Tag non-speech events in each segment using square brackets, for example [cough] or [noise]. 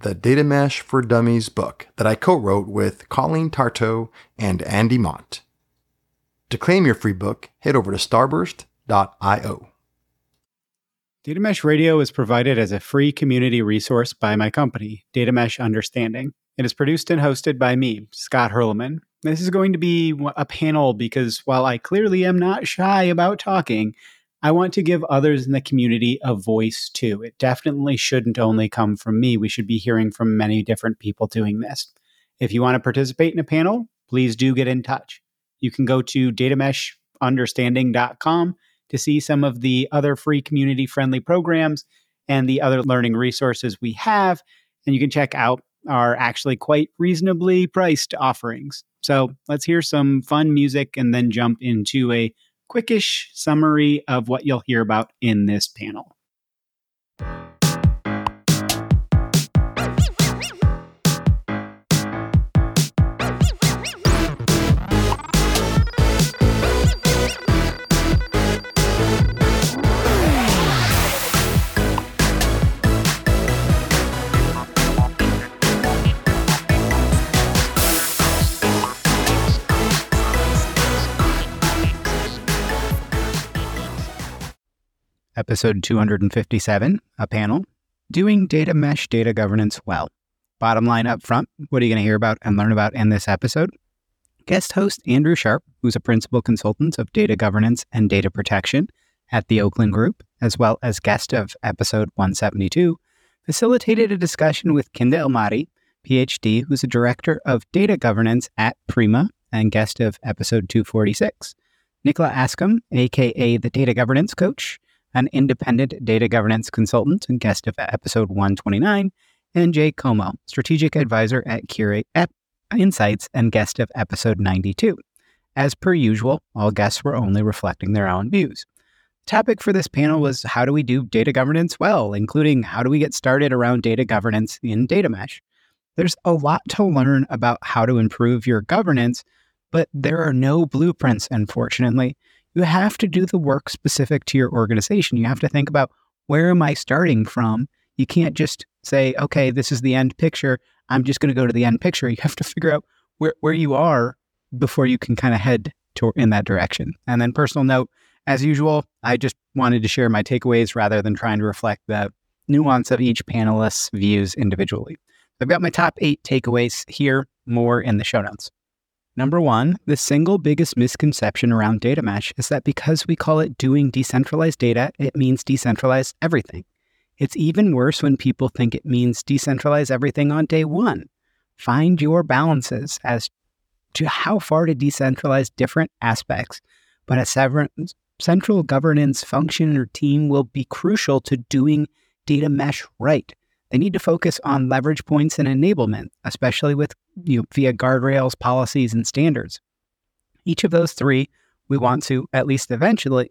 the Data Mesh for Dummies book that I co wrote with Colleen Tartow and Andy Mott. To claim your free book, head over to starburst.io. Data Mesh Radio is provided as a free community resource by my company, Data Mesh Understanding. It is produced and hosted by me, Scott Hirleman. This is going to be a panel because while I clearly am not shy about talking, I want to give others in the community a voice too. It definitely shouldn't only come from me. We should be hearing from many different people doing this. If you want to participate in a panel, please do get in touch. You can go to datameshunderstanding.com to see some of the other free community friendly programs and the other learning resources we have. And you can check out our actually quite reasonably priced offerings. So let's hear some fun music and then jump into a quickish summary of what you'll hear about in this panel. Episode 257, a panel Doing Data Mesh Data Governance Well. Bottom line up front, what are you going to hear about and learn about in this episode? Guest host Andrew Sharp, who's a principal consultant of data governance and data protection at the Oakland Group, as well as guest of episode 172, facilitated a discussion with Kinda El Maarry, PhD, who's a director of data governance at Prima and guest of episode 246. Nicola Askham, aka the data governance coach, an independent data governance consultant and guest of episode 129, and Jay Como, strategic advisor at Curate Insights and guest of episode 92. As per usual, all guests were only reflecting their own views. The topic for this panel was how do we do data governance well, including how do we get started around data governance in data mesh. There's a lot to learn about how to improve your governance, but there are no blueprints, unfortunately you have to do the work specific to your organization. You have to think about where am I starting from? You can't just say, okay, this is the end picture. I'm just going to go to the end picture. You have to figure out where, where you are before you can kind of head to, in that direction. And then, personal note, as usual, I just wanted to share my takeaways rather than trying to reflect the nuance of each panelist's views individually. I've got my top eight takeaways here, more in the show notes. Number one, the single biggest misconception around data mesh is that because we call it doing decentralized data, it means decentralize everything. It's even worse when people think it means decentralize everything on day one. Find your balances as to how far to decentralize different aspects, but a central governance function or team will be crucial to doing data mesh right. They need to focus on leverage points and enablement, especially with you know, via guardrails, policies, and standards. Each of those three, we want to at least eventually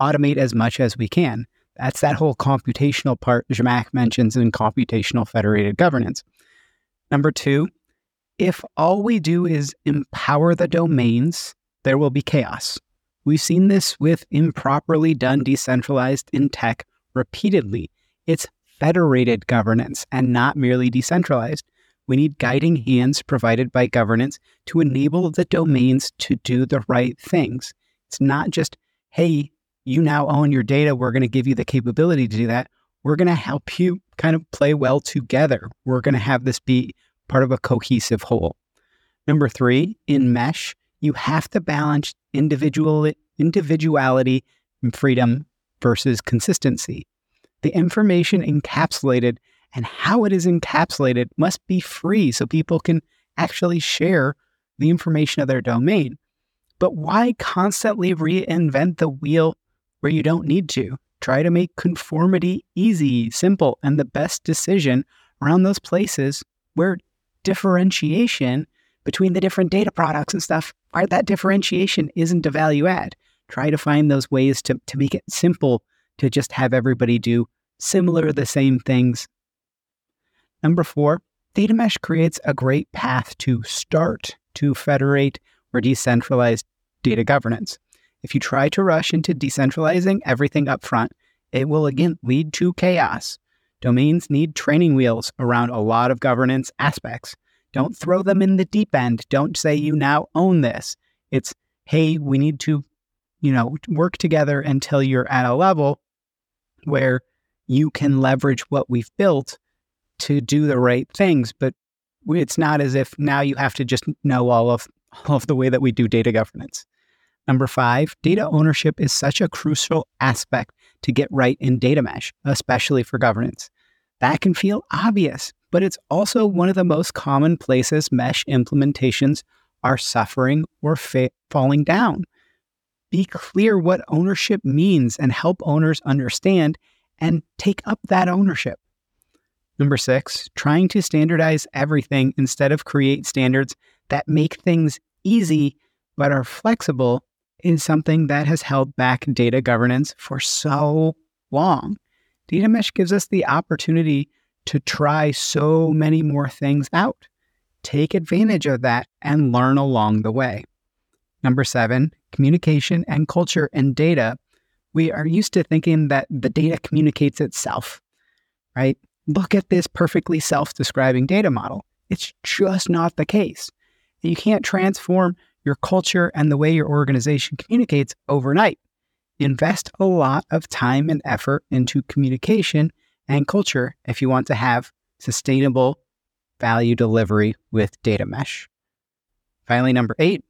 automate as much as we can. That's that whole computational part Zhamak mentions in computational federated governance. Number two, if all we do is empower the domains, there will be chaos. We've seen this with improperly done decentralized in tech repeatedly. It's federated governance and not merely decentralized. We need guiding hands provided by governance to enable the domains to do the right things. It's not just, hey, you now own your data. We're going to give you the capability to do that. We're going to help you kind of play well together. We're going to have this be part of a cohesive whole. Number three, in mesh, you have to balance individual individuality and freedom versus consistency. The information encapsulated and how it is encapsulated must be free so people can actually share the information of their domain. But why constantly reinvent the wheel where you don't need to? Try to make conformity easy, simple, and the best decision around those places where differentiation between the different data products and stuff, that differentiation isn't a value add. Try to find those ways to, to make it simple to just have everybody do similar, the same things. Number four, data mesh creates a great path to start to federate or decentralize data governance. If you try to rush into decentralizing everything up front, it will again lead to chaos. Domains need training wheels around a lot of governance aspects. Don't throw them in the deep end. Don't say you now own this. It's, hey, we need to, you know, work together until you're at a level where you can leverage what we've built to do the right things. But it's not as if now you have to just know all of all of the way that we do data governance. Number five, data ownership is such a crucial aspect to get right in data mesh, especially for governance. That can feel obvious, but it's also one of the most common places mesh implementations are suffering or fa- falling down. Be clear what ownership means and help owners understand and take up that ownership. Number six, trying to standardize everything instead of create standards that make things easy but are flexible is something that has held back data governance for so long. Data Mesh gives us the opportunity to try so many more things out. Take advantage of that and learn along the way. Number seven, communication and culture and data. We are used to thinking that the data communicates itself, right? Look at this perfectly self describing data model. It's just not the case. You can't transform your culture and the way your organization communicates overnight. Invest a lot of time and effort into communication and culture if you want to have sustainable value delivery with data mesh. Finally, number eight,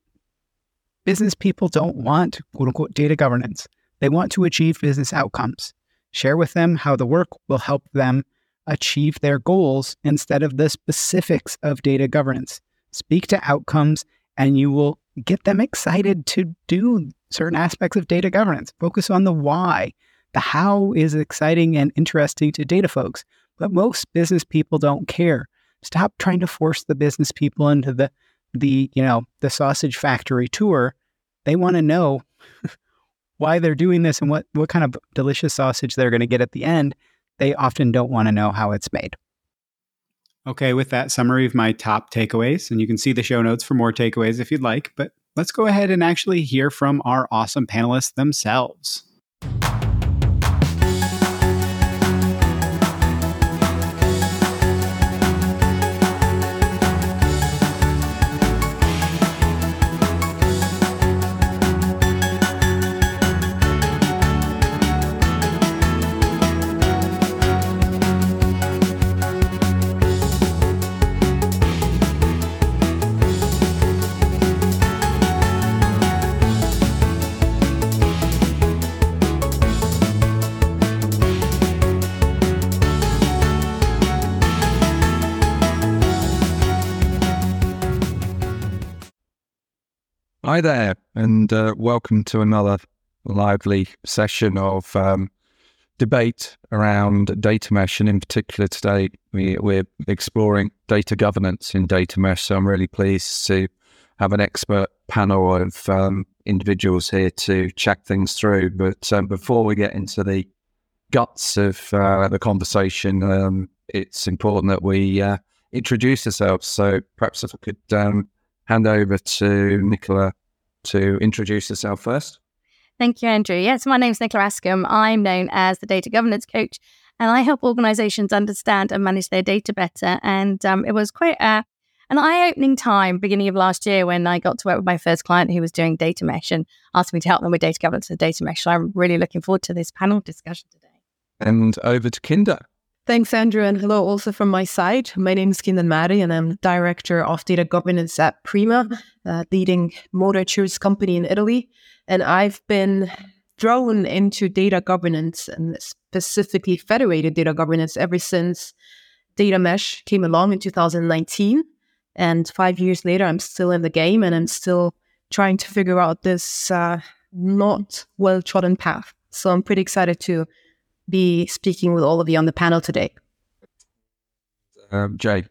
business people don't want quote unquote data governance. They want to achieve business outcomes. Share with them how the work will help them achieve their goals instead of the specifics of data governance. Speak to outcomes and you will get them excited to do certain aspects of data governance. Focus on the why. The how is exciting and interesting to data folks, but most business people don't care. Stop trying to force the business people into the the, you know, the sausage factory tour. They want to know why they're doing this and what what kind of delicious sausage they're going to get at the end. They often don't want to know how it's made. Okay, with that summary of my top takeaways, and you can see the show notes for more takeaways if you'd like, but let's go ahead and actually hear from our awesome panelists themselves. Hi there, and uh, welcome to another lively session of um, debate around data mesh. And in particular, today we, are exploring data governance in data mesh. So I'm really pleased to have an expert panel of um, individuals here to check things through. But um, before we get into the guts of uh, the conversation, um, it's important that we uh, introduce ourselves. So perhaps if I could um, hand over to Nicola to introduce yourself first. Thank you, Andrew. Yes, my name is Nicola Askham. I'm known as the data governance coach, and I help organizations understand and manage their data better. And um, it was quite a, an eye opening time, beginning of last year, when I got to work with my first client who was doing data mesh and asked me to help them with data governance and data mesh. So I'm really looking forward to this panel discussion today. And over to Kinda. Thanks, Andrew, and hello also from my side. My name is Kinda El Maarry, and I'm Director of Data Governance at Prima, a leading motor insurance company in Italy. And I've been thrown into data governance and specifically federated data governance ever since Data Mesh came along in 2019. And five years later, I'm still in the game and I'm still trying to figure out this uh, not well trodden path. So I'm pretty excited to be speaking with all of you on the panel today. Um, Jay.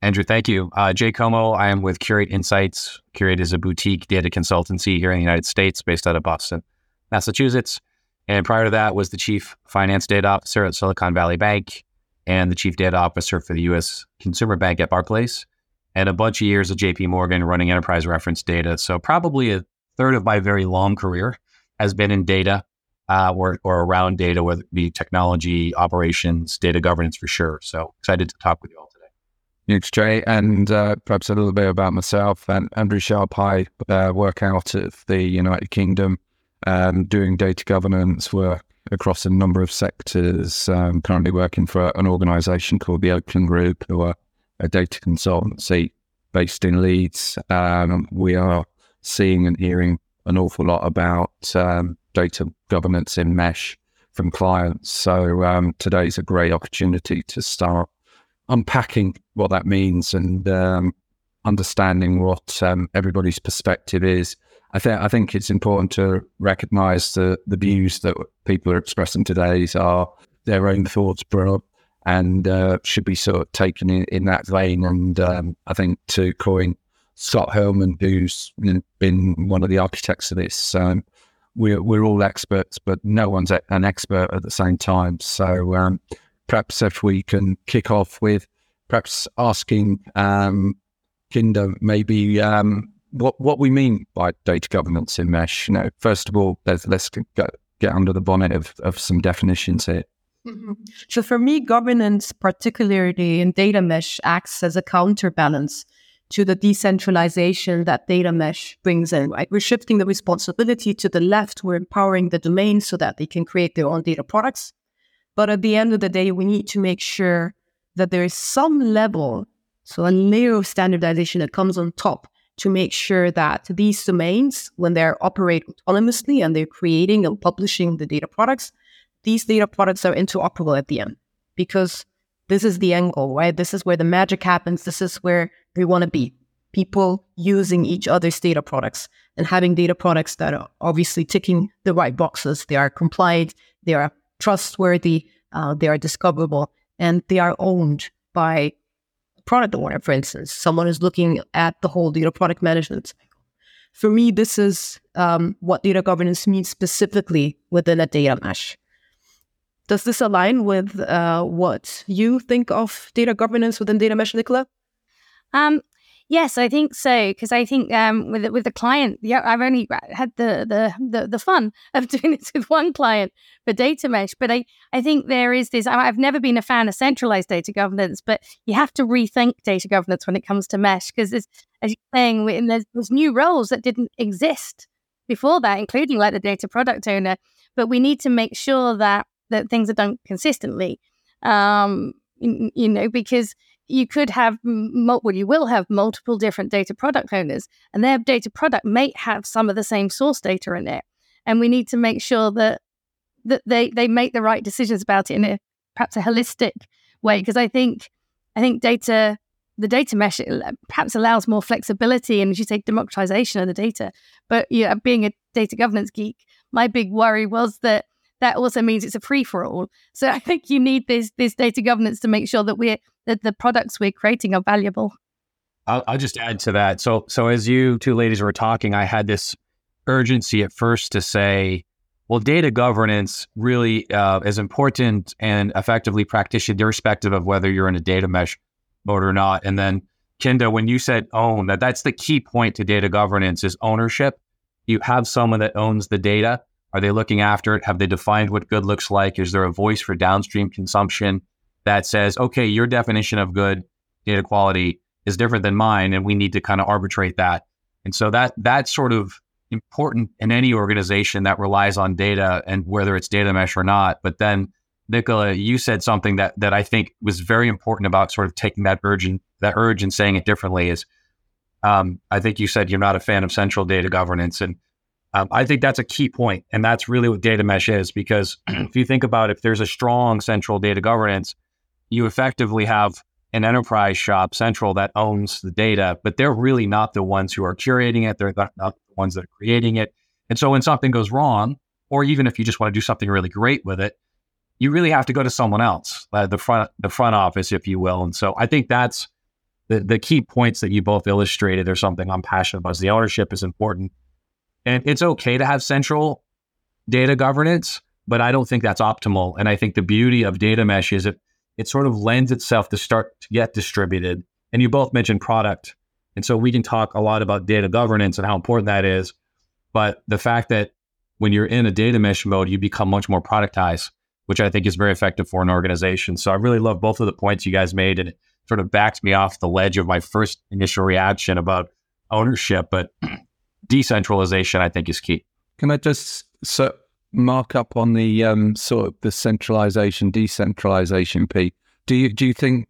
Andrew, thank you. Uh, Jay Como, I am with Curate Insights. Curate is a boutique data consultancy here in the United States based out of Boston, Massachusetts. And prior to that was the chief finance data officer at Silicon Valley Bank and the chief data officer for the U.S. Consumer Bank at Barclays, and a bunch of years at J.P. Morgan running enterprise reference data. So probably a third of my very long career has been in data uh, or, or around data, whether it be technology, operations, data governance for sure. So excited to talk with you all today. Thanks, Jay. And uh, perhaps a little bit about myself. And Andrew Sharp, I uh, work out of the United Kingdom um, doing data governance work across a number of sectors. Um, currently working for an organization called the Oakland Group, who are a data consultancy based in Leeds. Um, we are seeing and hearing an awful lot about um, data governance in mesh from clients. So um, today's a great opportunity to start unpacking what that means and um, understanding what um, everybody's perspective is. I think I think it's important to recognise the the views that people are expressing today are their own thoughts, bro, and uh, should be sort of taken in, in that vein. And um, I think to coin Scott Hirleman, who's been one of the architects of this, um, we're we're all experts, but no one's an expert at the same time. So um, perhaps if we can kick off with perhaps asking um, Kinda maybe um, what what we mean by data governance in mesh. You know, first of all, let's, let's get, get under the bonnet of, of some definitions here. Mm-hmm. So for me, governance, particularly in data mesh, acts as a counterbalance to the decentralization that data mesh brings in. Right, we're shifting the responsibility to the left. We're empowering the domain so that they can create their own data products. But at the end of the day, we need to make sure that there is some level, so a layer of standardization that comes on top to make sure that these domains, when they're operate autonomously and they're creating and publishing the data products, these data products are interoperable at the end. Because this is the goal, right? This is where the magic happens. This is where we want to be. People using each other's data products and having data products that are obviously ticking the right boxes. They are compliant, they are trustworthy, uh, they are discoverable, and they are owned by product owner, for instance, someone is looking at the whole data product management cycle. For me, this is um, what data governance means specifically within a data mesh. Does this align with uh, what you think of data governance within data mesh, Nicola? Um, Yes, I think so because I think um, with with the client, yeah, I've only had the, the the the fun [laughs] of doing this with one client for data mesh, but I I think there is this. I've never been a fan of centralized data governance, but you have to rethink data governance when it comes to mesh because as you're saying, there's, there's new roles that didn't exist before that, including like the data product owner. But we need to make sure that that things are done consistently. Um, you know, because you could have, well, you will have multiple different data product owners, and their data product may have some of the same source data in it. And we need to make sure that that they they make the right decisions about it in a perhaps a holistic way. Because I think I think data the data mesh perhaps allows more flexibility and as you say democratization of the data. But yeah, being a data governance geek, my big worry was that that also means it's a free for all. So I think you need this this data governance to make sure that we're that the products we're creating are valuable. I'll, I'll just add to that. So so as you two ladies were talking, I had this urgency at first to say, well, data governance really uh, is important and effectively practiced irrespective of whether you're in a data mesh mode or not. And then Kinda, when you said own, that that's the key point to data governance is ownership. You have someone that owns the data are they looking after it? Have they defined what good looks like? Is there a voice for downstream consumption that says, okay, your definition of good data quality is different than mine, and we need to kind of arbitrate that. And so that that's sort of important in any organization that relies on data and whether it's data mesh or not. But then, Nicola, you said something that that I think was very important about sort of taking that urge and that urge and saying it differently is um, I think you said you're not a fan of central data governance. And um, I think that's a key point, and that's really what data mesh is. Because [clears throat] if you think about it, if there's a strong central data governance, you effectively have an enterprise shop central that owns the data, but they're really not the ones who are curating it. They're not, the ones that are creating it. And so when something goes wrong, or even if you just want to do something really great with it, you really have to go to someone else, uh, the front the front office, if you will. And so I think that's the, the key points that you both illustrated are something I'm passionate about. Is The ownership is important. And it's okay to have central data governance, but I don't think that's optimal. And I think the beauty of data mesh is it it sort of lends itself to start to get distributed. And you both mentioned product. And so we can talk a lot about data governance and how important that is. But the fact that when you're in a data mesh mode, you become much more productized, which I think is very effective for an organization. So I really love both of the points you guys made. And it sort of backs me off the ledge of my first initial reaction about ownership. But decentralization, I think, is key. Can I just so mark up on the um, sort of the centralization, decentralization piece. Do you do you think,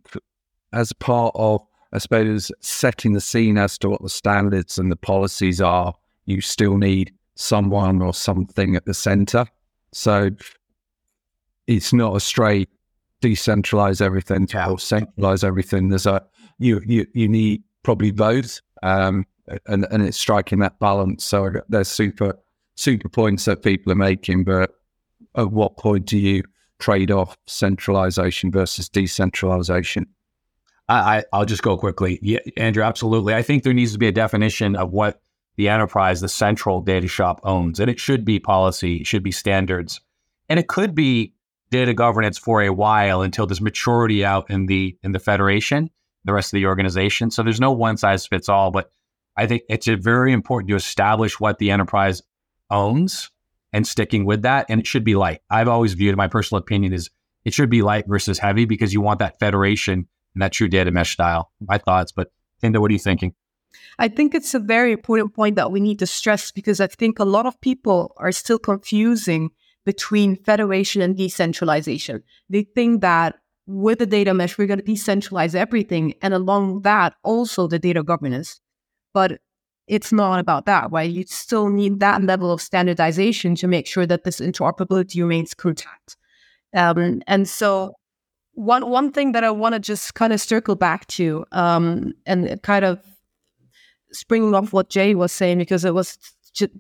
as part of, I suppose, setting the scene as to what the standards and the policies are, you still need someone or something at the center? So it's not a straight decentralize everything or centralize everything. There's a you you you need probably both, um, and and it's striking that balance. So there's super super points that people are making, but at what point do you trade off centralization versus decentralization? I, will just go quickly. Yeah, Andrew, absolutely. I think there needs to be a definition of what the enterprise, the central data shop owns, and it should be policy, it should be standards, and it could be data governance for a while until there's maturity out in the in the federation, the rest of the organization. So there's no one size fits all, but I think it's very important to establish what the enterprise owns and sticking with that. And it should be light. I've always viewed my personal opinion is it should be light versus heavy because you want that federation and that true data mesh style. My thoughts, but Kinda, what are you thinking? I think it's a very important point that we need to stress because I think a lot of people are still confusing between federation and decentralization. They think that with the data mesh, we're going to decentralize everything, and along that, also the data governance. But it's not about that, right? You still need that level of standardization to make sure that this interoperability remains contact. Um, and so, one one thing that I want to just kind of circle back to, um, and kind of springing off what Jay was saying, because it was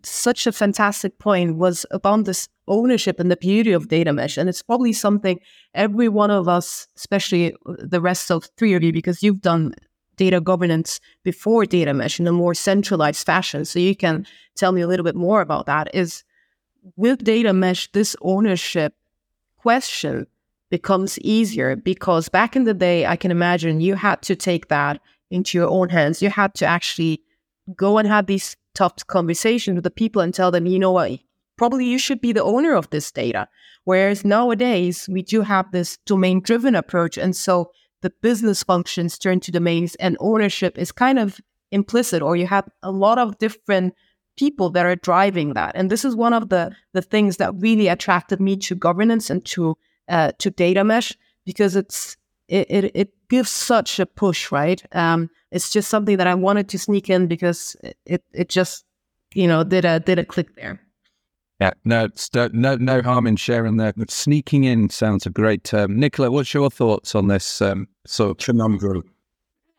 such a fantastic point, was about this ownership and the beauty of data mesh. And it's probably something every one of us, especially the rest of three of you, because you've done data governance before data mesh in a more centralized fashion. So you can tell me a little bit more about that. Is with data mesh, this ownership question becomes easier because back in the day, I can imagine you had to take that into your own hands. You had to actually go and have these tough conversations with the people and tell them, you know what, probably you should be the owner of this data. Whereas nowadays, we do have this domain driven approach. And so the business functions turn to domains and ownership is kind of implicit or you have a lot of different people that are driving that. And this is one of the the things that really attracted me to governance and to uh, to data mesh because it's it, it, it gives such a push right? Um, it's just something that i wanted to sneak in because it it just you know did a did a click there yeah, no, no, no harm in sharing that. Sneaking in sounds a great term. Nicola, what's your thoughts on this um, sort of conundrum?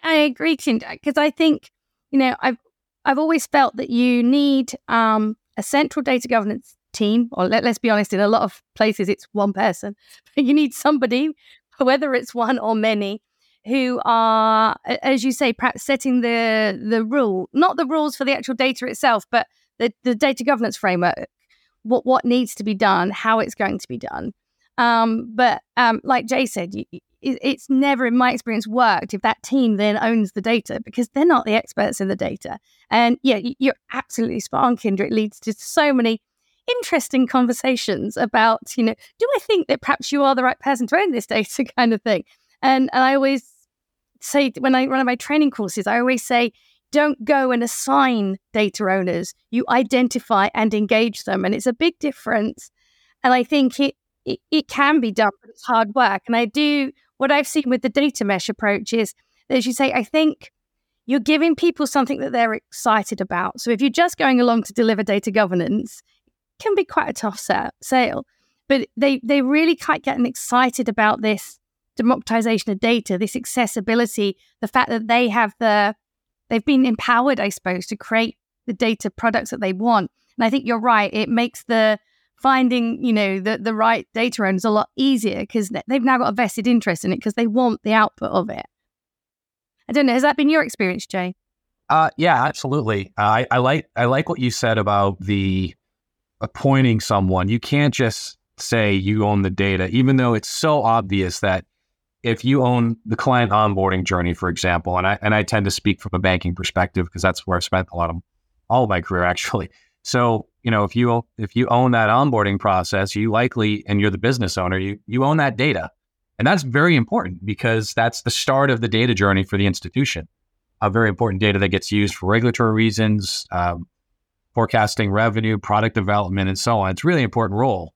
I agree, because I think you know I've I've always felt that you need um, a central data governance team, or let, let's be honest, in a lot of places it's one person, [laughs] but you need somebody, whether it's one or many, who are, as you say, perhaps setting the the rule, not the rules for the actual data itself, but the, the data governance framework what what needs to be done, how it's going to be done. Um, but um, like Jay said, you, it, it's never, in my experience, worked if that team then owns the data because they're not the experts in the data. And yeah, you're absolutely spot on, Kinda. It leads to so many interesting conversations about, you know, do I think that perhaps you are the right person to own this data [laughs] kind of thing? And, and I always say when I run my training courses, I always say, don't go and assign data owners. You identify and engage them. And it's a big difference. And I think it, it, it can be done, but it's hard work. And I do, what I've seen with the data mesh approach is, as you say, I think you're giving people something that they're excited about. So if you're just going along to deliver data governance, it can be quite a tough sale. But they, they really quite getting excited about this democratization of data, this accessibility, the fact that they have the they've been empowered, I suppose, to create the data products that they want. And I think you're right. It makes the finding, you know, the, the right data owners a lot easier because they've now got a vested interest in it because they want the output of it. I don't know. Has that been your experience, Jay? Uh, yeah, absolutely. I, I like I like what you said about the appointing someone. You can't just say you own the data, even though it's so obvious that if you own the client onboarding journey, for example, and I and I tend to speak from a banking perspective because that's where I've spent a lot of all of my career actually. So you know, if you if you own that onboarding process, you likely and you're the business owner, you you own that data, and that's very important because that's the start of the data journey for the institution. A very important data that gets used for regulatory reasons, um, forecasting revenue, product development, and so on. It's really important role.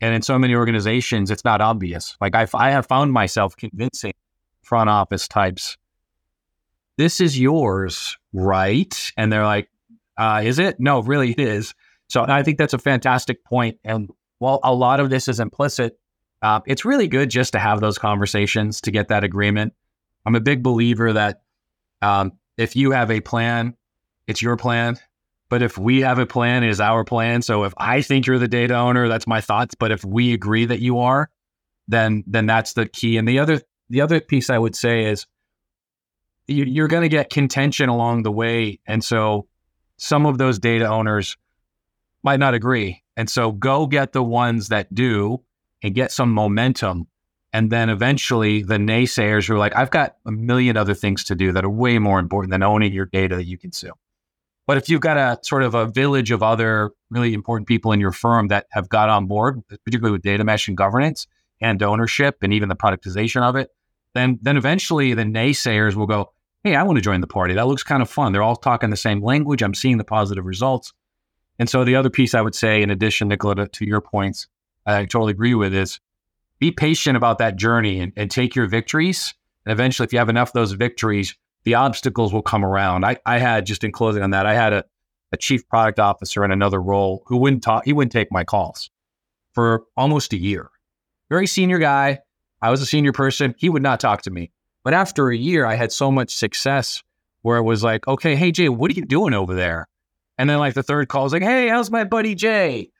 And in so many organizations, it's not obvious. Like I, I have found myself convincing front office types, this is yours, right? And they're like, uh, is it? No, really, it is. So I think that's a fantastic point. And while a lot of this is implicit, uh, it's really good just to have those conversations to get that agreement. I'm a big believer that um, if you have a plan, it's your plan. But if we have a plan, it is our plan. So if I think you're the data owner, that's my thoughts. But if we agree that you are, then then that's the key. And the other the other piece I would say is you, are going to get contention along the way, and so some of those data owners might not agree. And so go get the ones that do and get some momentum. And then eventually the naysayers are like, I've got a million other things to do that are way more important than owning your data that you consume. But if you've got a sort of a village of other really important people in your firm that have got on board, particularly with data mesh and governance and ownership and even the productization of it, then then eventually the naysayers will go, Hey, I want to join the party. That looks kind of fun. They're all talking the same language. I'm seeing the positive results. And so the other piece I would say, in addition, Nicola, to your points, I totally agree with is be patient about that journey and, and take your victories. And eventually, if you have enough of those victories, the obstacles will come around. I, I had just in closing on that, I had a, a chief product officer in another role who wouldn't talk, he wouldn't take my calls for almost a year. Very senior guy. I was a senior person. He would not talk to me. But after a year, I had so much success where it was like, okay, hey Jay, what are you doing over there? And then like the third call was like, hey, how's my buddy Jay?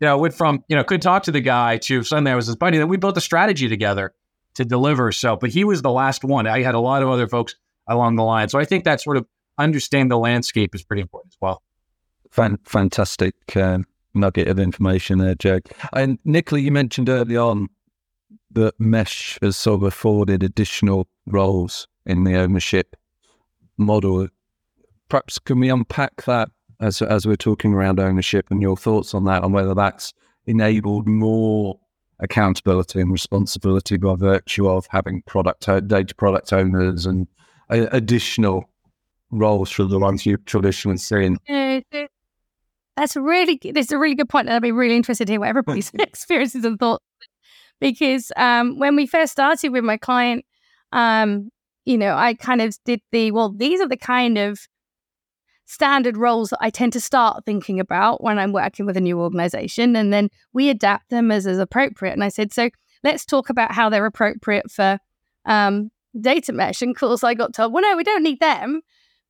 You know, went from, you know, could talk to the guy to suddenly I was his buddy. Then we built a strategy together to deliver. So, but he was the last one. I had a lot of other folks along the line. So I think that sort of understand the landscape is pretty important as well. Fan- fantastic um, nugget of information there, Jay. And Nicola, you mentioned early on that Mesh has sort of afforded additional roles in the ownership model. Perhaps can we unpack that as as we're talking around ownership and your thoughts on that, on whether that's enabled more accountability and responsibility by virtue of having product data product owners and uh, additional roles from the ones you've traditionally seen. That's really that's a really good point, and I'd be really interested to hear what everybody's [laughs] experiences and thoughts. Because um, when we first started with my client, um, you know, I kind of did the well. These are the kind of standard roles that I tend to start thinking about when I'm working with a new organization. And then we adapt them as is appropriate. And I said, so let's talk about how they're appropriate for um, data mesh. And of course, I got told, well, no, we don't need them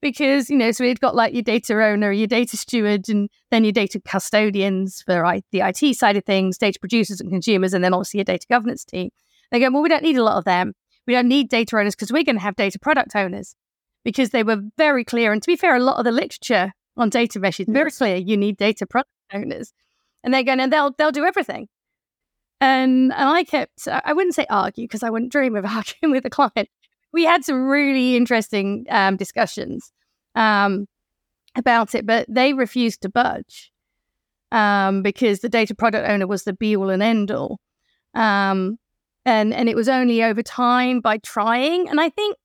because, you know, so we've got like your data owner, your data steward, and then your data custodians for I- the IT side of things, data producers and consumers, and then obviously your data governance team. They go, well, we don't need a lot of them. We don't need data owners because we're going to have data product owners because they were very clear. And to be fair, a lot of the literature on data mesh is very clear. You need data product owners, and they're going and they'll they'll do everything. And and I kept I wouldn't say argue because I wouldn't dream of [laughs] arguing with a client. We had some really interesting um, discussions um, about it, but they refused to budge um, because the data product owner was the be all and end all. Um, and and it was only over time by trying. And I think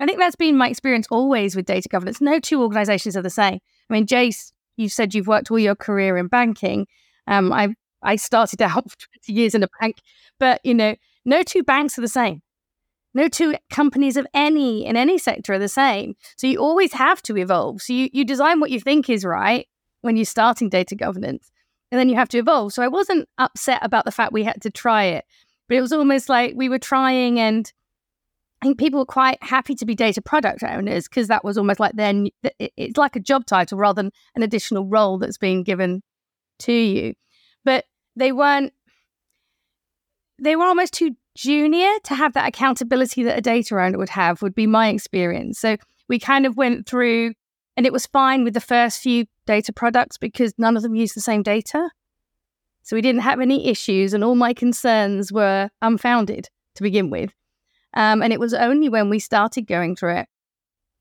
I think that's been my experience always with data governance. No two organizations are the same. I mean, Jace, you said you've worked all your career in banking. Um, I I started out [laughs] 20 years in a bank, but you know, no two banks are the same. No two companies of any in any sector are the same. So you always have to evolve. So you, you design what you think is right when you're starting data governance, and then you have to evolve. So I wasn't upset about the fact we had to try it, but it was almost like we were trying and I think people were quite happy to be data product owners because that was almost like then it's like a job title rather than an additional role that's being given to you. But they weren't. They were almost too junior to have that accountability that a data owner would have, would be my experience. So we kind of went through, and it was fine with the first few data products because none of them used the same data. So we didn't have any issues, and all my concerns were unfounded to begin with. Um, and it was only when we started going through it,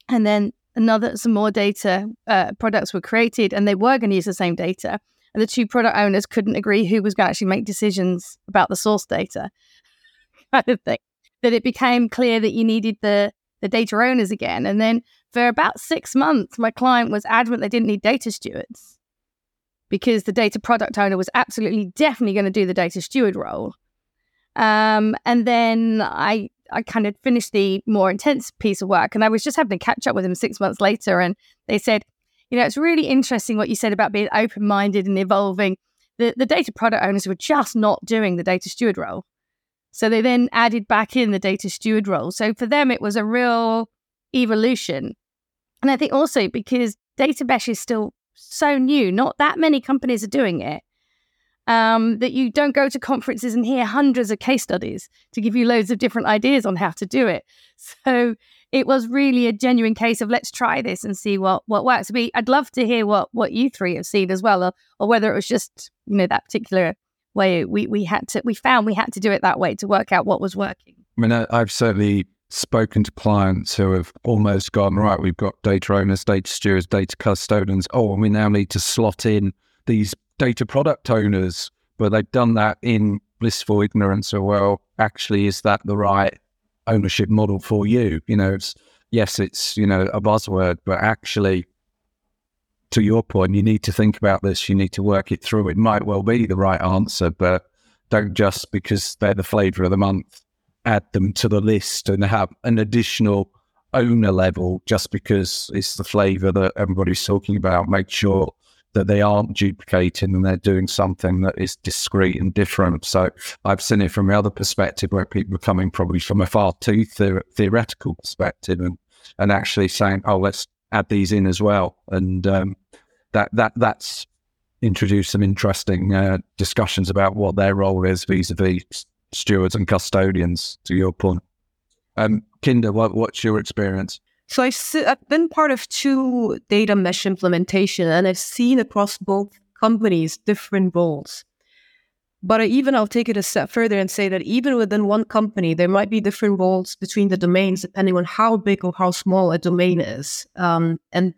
and then another some more data uh, products were created, and they were going to use the same data, and the two product owners couldn't agree who was going to actually make decisions about the source data, [laughs] kind of thing. That it became clear that you needed the the data owners again, and then for about six months, my client was adamant they didn't need data stewards because the data product owner was absolutely definitely going to do the data steward role. Um, and then I I kind of finished the more intense piece of work, and I was just having to catch up with them six months later, and they said, you know, it's really interesting what you said about being open minded and evolving. The the data product owners were just not doing the data steward role, so they then added back in the data steward role. So for them, it was a real evolution, and I think also because data mesh is still so new, not that many companies are doing it um, that you don't go to conferences and hear hundreds of case studies to give you loads of different ideas on how to do it. [laughs] So it was really a genuine case of let's try this and see what what works. I'd love to hear what what you three have seen as well, or, or whether it was just you know that particular way we we had to we found we had to do it that way to work out what was working. I mean, I've certainly spoken to clients who have almost gone right. We've got data owners, data stewards, data custodians. Oh, and we now need to slot in these data product owners, but they've done that in blissful ignorance. So, well, actually, is that the right ownership model for you? You know, it's, yes, it's you know a buzzword, but actually, to your point, you need to think about this. You need to work it through. It might well be the right answer, but don't just because they're the flavor of the month add them to the list and have an additional owner level just because it's the flavor that everybody's talking about. Make sure that they aren't duplicating and they're doing something that is discrete and different. So I've seen it from the other perspective where people are coming probably from a far too the- theoretical perspective and, and actually saying, oh, let's add these in as well. And um, that, that that's introduced some interesting uh, discussions about what their role is vis-a-vis stewards and custodians, to your point. Um, Kinda, what, what's your experience? So I've, I've been part of two data mesh implementation and I've seen across both companies different roles. But I even I'll take it a step further and say that even within one company, there might be different roles between the domains depending on how big or how small a domain is. Um, and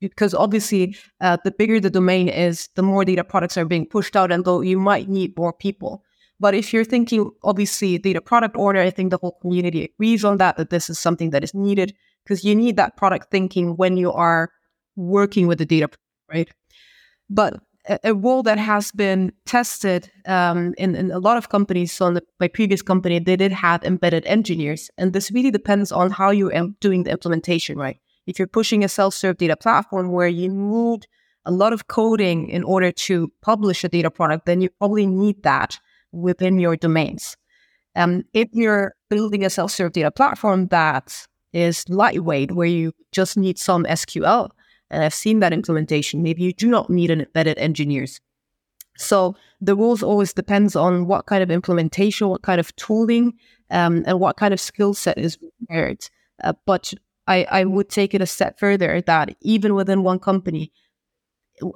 because obviously, uh, the bigger the domain is, the more data products are being pushed out, and though you might need more people. But if you're thinking, obviously, data product order, I think the whole community agrees on that, that this is something that is needed because you need that product thinking when you are working with the data, right? But a, a role that has been tested um, in, in, a lot of companies. So, in the, my previous company, they did have embedded engineers, and this really depends on how you are doing the implementation, right? If you're pushing a self-serve data platform where you need a lot of coding in order to publish a data product, then you probably need that within your domains. Um, if you're building a self-serve data platform that is lightweight, where you just need some SQL, and I've seen that implementation, maybe you do not need an embedded engineers. So the rules always depends on what kind of implementation, what kind of tooling, um, and what kind of skill set is required. Uh, but I, I would take it a step further that even within one company,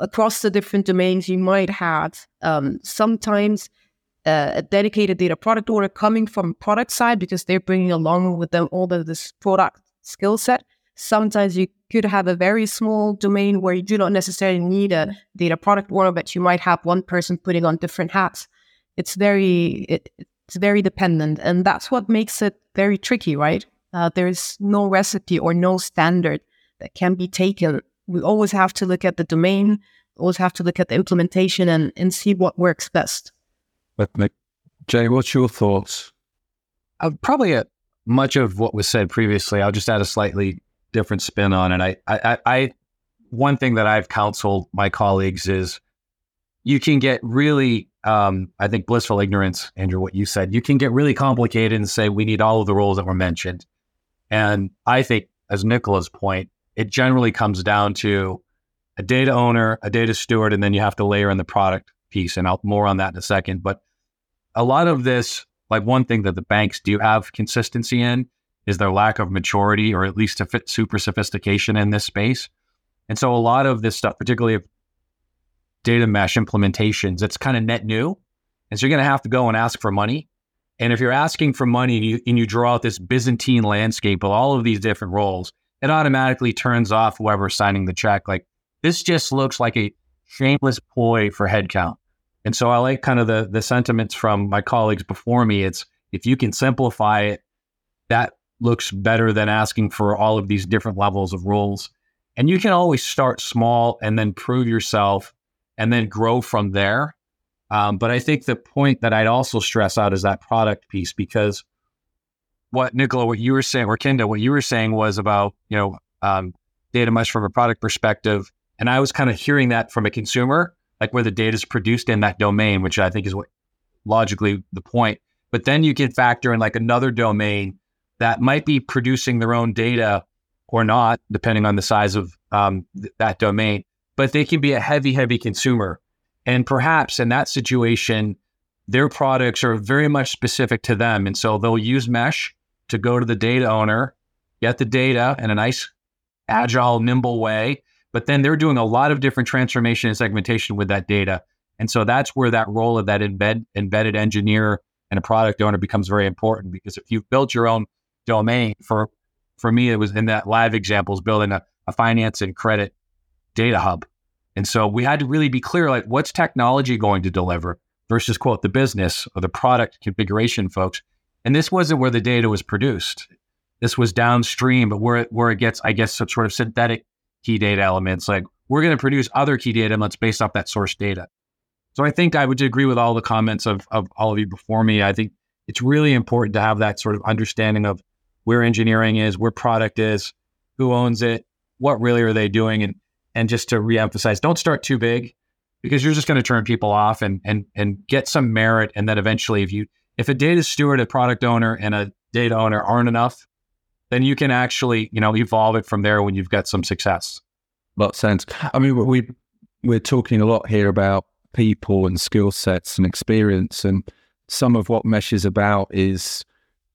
across the different domains, you might have um, sometimes a dedicated data product owner coming from product side because they're bringing along with them all of this product skill set. Sometimes you could have a very small domain where you do not necessarily need a data product owner, but you might have one person putting on different hats. It's very it, it's very dependent, and that's what makes it very tricky, right? Uh, there's no recipe or no standard that can be taken. We always have to look at the domain, always have to look at the implementation and, and see what works best. But Jay, what's your thoughts? Uh, probably a, much of what was said previously. I'll just add a slightly different spin on it. I, I, I, one thing that I've counseled my colleagues is you can get really, um, I think, blissful ignorance, Andrew, what you said. You can get really complicated and say we need all of the roles that were mentioned. And I think, as Nicola's point, it generally comes down to a data owner, a data steward, and then you have to layer in the product piece. And I'll more on that in a second. But a lot of this like one thing that the banks do have consistency in is their lack of maturity or at least super sophistication in this space. And so a lot of this stuff, particularly of data mesh implementations, it's kind of net new. And so you're going to have to go and ask for money. And if you're asking for money and you, and you draw out this Byzantine landscape of all of these different roles, it automatically turns off whoever's signing the check. Like this just looks like a shameless ploy for headcount. And so I like kind of the the sentiments from my colleagues before me. It's if you can simplify it, that looks better than asking for all of these different levels of roles. And you can always start small and then prove yourself and then grow from there. Um, but I think the point that I'd also stress out is that product piece because what Nicola, what you were saying, or Kinda, what you were saying was about you know um, data mesh from a product perspective, and I was kind of hearing that from a consumer, like where the data is produced in that domain, which I think is what logically the point. But then you can factor in like another domain that might be producing their own data or not, depending on the size of um, th- that domain. But they can be a heavy, heavy consumer. And perhaps in that situation, their products are very much specific to them. And so they'll use Mesh to go to the data owner, get the data in a nice, agile, nimble way. But then they're doing a lot of different transformation and segmentation with that data. And so that's where that role of that embed, embedded engineer and a product owner becomes very important because if you've built your own domain for for me, it was in that live examples building a, a finance and credit data hub. And so we had to really be clear like what's technology going to deliver versus quote the business or the product configuration folks. And this wasn't where the data was produced. This was downstream, but where it, where it gets, I guess, some sort of synthetic key data elements. Like we're going to produce other key data elements based off that source data. So I think I would agree with all the comments of, of all of you before me. I think it's really important to have that sort of understanding of where engineering is, where product is, who owns it, what really are they doing, and and just to reemphasize, don't start too big because you're just going to turn people off and and and get some merit, and then eventually, if you if a data steward, a product owner, and a data owner aren't enough, then you can actually you know evolve it from there when you've got some success. Lot sense. I mean, we we're talking a lot here about people and skill sets and experience, and some of what Mesh is about is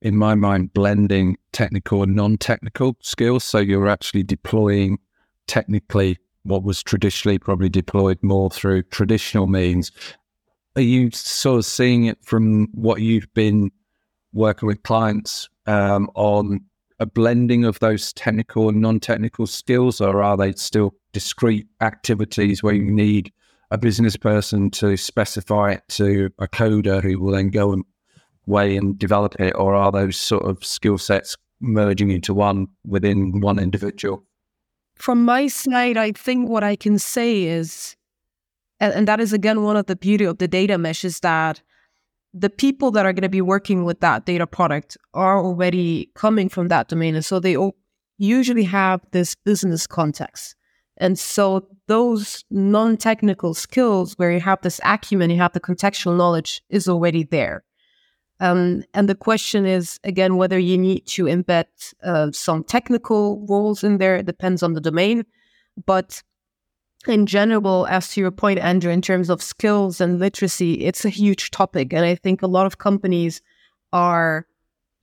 in my mind, blending technical and non technical skills. So you're actually deploying technically what was traditionally probably deployed more through traditional means. Are you sort of seeing it from what you've been working with clients um, on a blending of those technical and non technical skills, or are they still discrete activities where you need a business person to specify it to a coder who will then go and way and develop it, or are those sort of skill sets merging into one within one individual? From my side, I think what I can say is, and that is again one of the beauty of the data mesh is that the people that are going to be working with that data product are already coming from that domain. And so they usually have this business context. And so those non technical skills where you have this acumen, you have the contextual knowledge is already there. Um, and the question is again whether you need to embed uh, some technical roles in there. It depends on the domain, but in general, as to your point, Andrew, in terms of skills and literacy, it's a huge topic, and I think a lot of companies are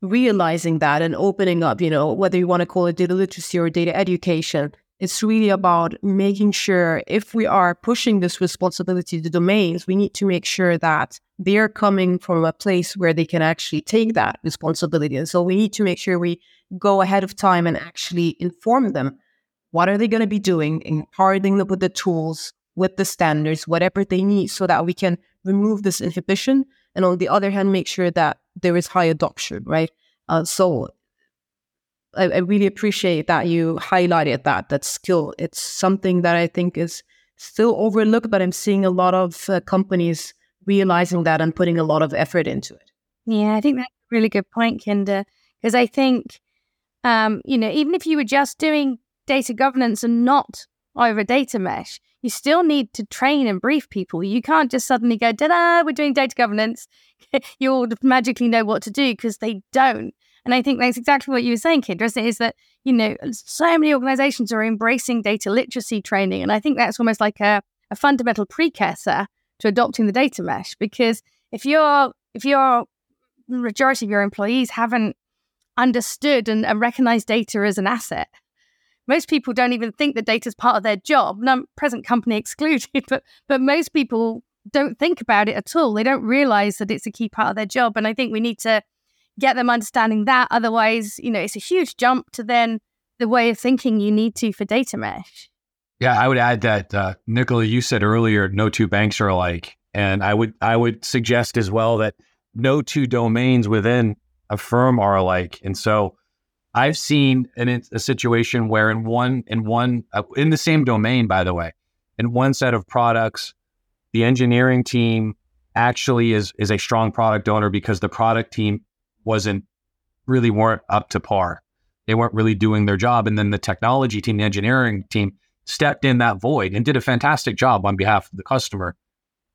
realizing that and opening up. You know, whether you want to call it data literacy or data education, it's really about making sure if we are pushing this responsibility to domains, we need to make sure that they're coming from a place where they can actually take that responsibility. And so we need to make sure we go ahead of time and actually inform them what are they going to be doing, empowering them with the tools, with the standards, whatever they need, so that we can remove this inhibition. And on the other hand, make sure that there is high adoption, right? Uh, so I, I really appreciate that you highlighted that that skill. It's something that I think is still overlooked, but I'm seeing a lot of uh, companies realizing that and putting a lot of effort into it. Yeah, I think that's a really good point, Kinda, because I think, um, you know, even if you were just doing data governance and not over data mesh, you still need to train and brief people. You can't just suddenly go, da da, we're doing data governance. [laughs] you all magically know what to do because they don't. And I think that's exactly what you were saying, Kinda, is that, you know, so many organizations are embracing data literacy training. And I think that's almost like a, a fundamental precursor to adopting the data mesh. Because if you're if you're majority of your employees haven't understood and, and recognized data as an asset. Most people don't even think that data is part of their job. No, present company [laughs] excluded, but but most people don't think about it at all. They don't realize that it's a key part of their job. And I think we need to get them understanding that. Otherwise, you know, it's a huge jump to then the way of thinking you need to for data mesh. Yeah, I would add that uh, Nicola, you said earlier, no two banks are alike, and I would I would suggest as well that no two domains within a firm are alike. And so, I've seen an, a situation where in one in one uh, in the same domain, by the way, in one set of products, the engineering team actually is is a strong product owner because the product team wasn't really weren't up to par. They weren't really doing their job, and then the technology team, the engineering team stepped in that void and did a fantastic job on behalf of the customer.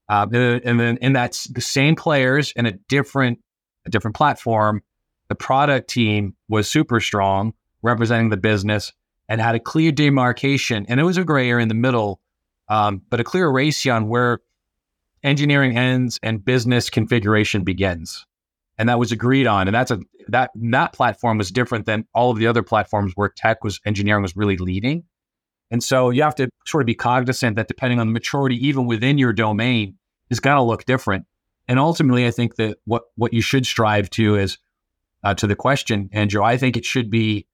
Um, and, and, then in that the same players in a different a different platform, the product team was super strong, representing the business, and had a clear demarcation. And it was a gray area in the middle, um, but a clear ratio on where engineering ends and business configuration begins. And that was agreed on. And that's a that that platform was different than all of the other platforms where tech was engineering was really leading. And so you have to sort of be cognizant that depending on the maturity, even within your domain, is going to look different. And ultimately, I think that what what you should strive to is uh, to the question, Andrew. I think it should be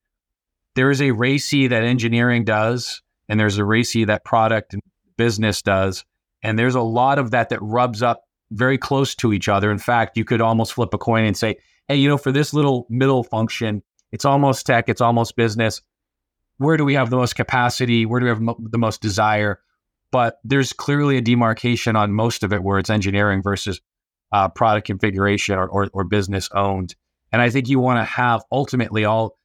there is a RACI that engineering does, and there's a RACI that product and business does, and there's a lot of that that rubs up very close to each other. In fact, you could almost flip a coin and say, "Hey, you know, for this little middle function, it's almost tech, it's almost business." where do we have the most capacity? Where do we have mo- the most desire? But there's clearly a demarcation on most of it where it's engineering versus uh, product configuration or, or, or business owned. And I think you want to have ultimately all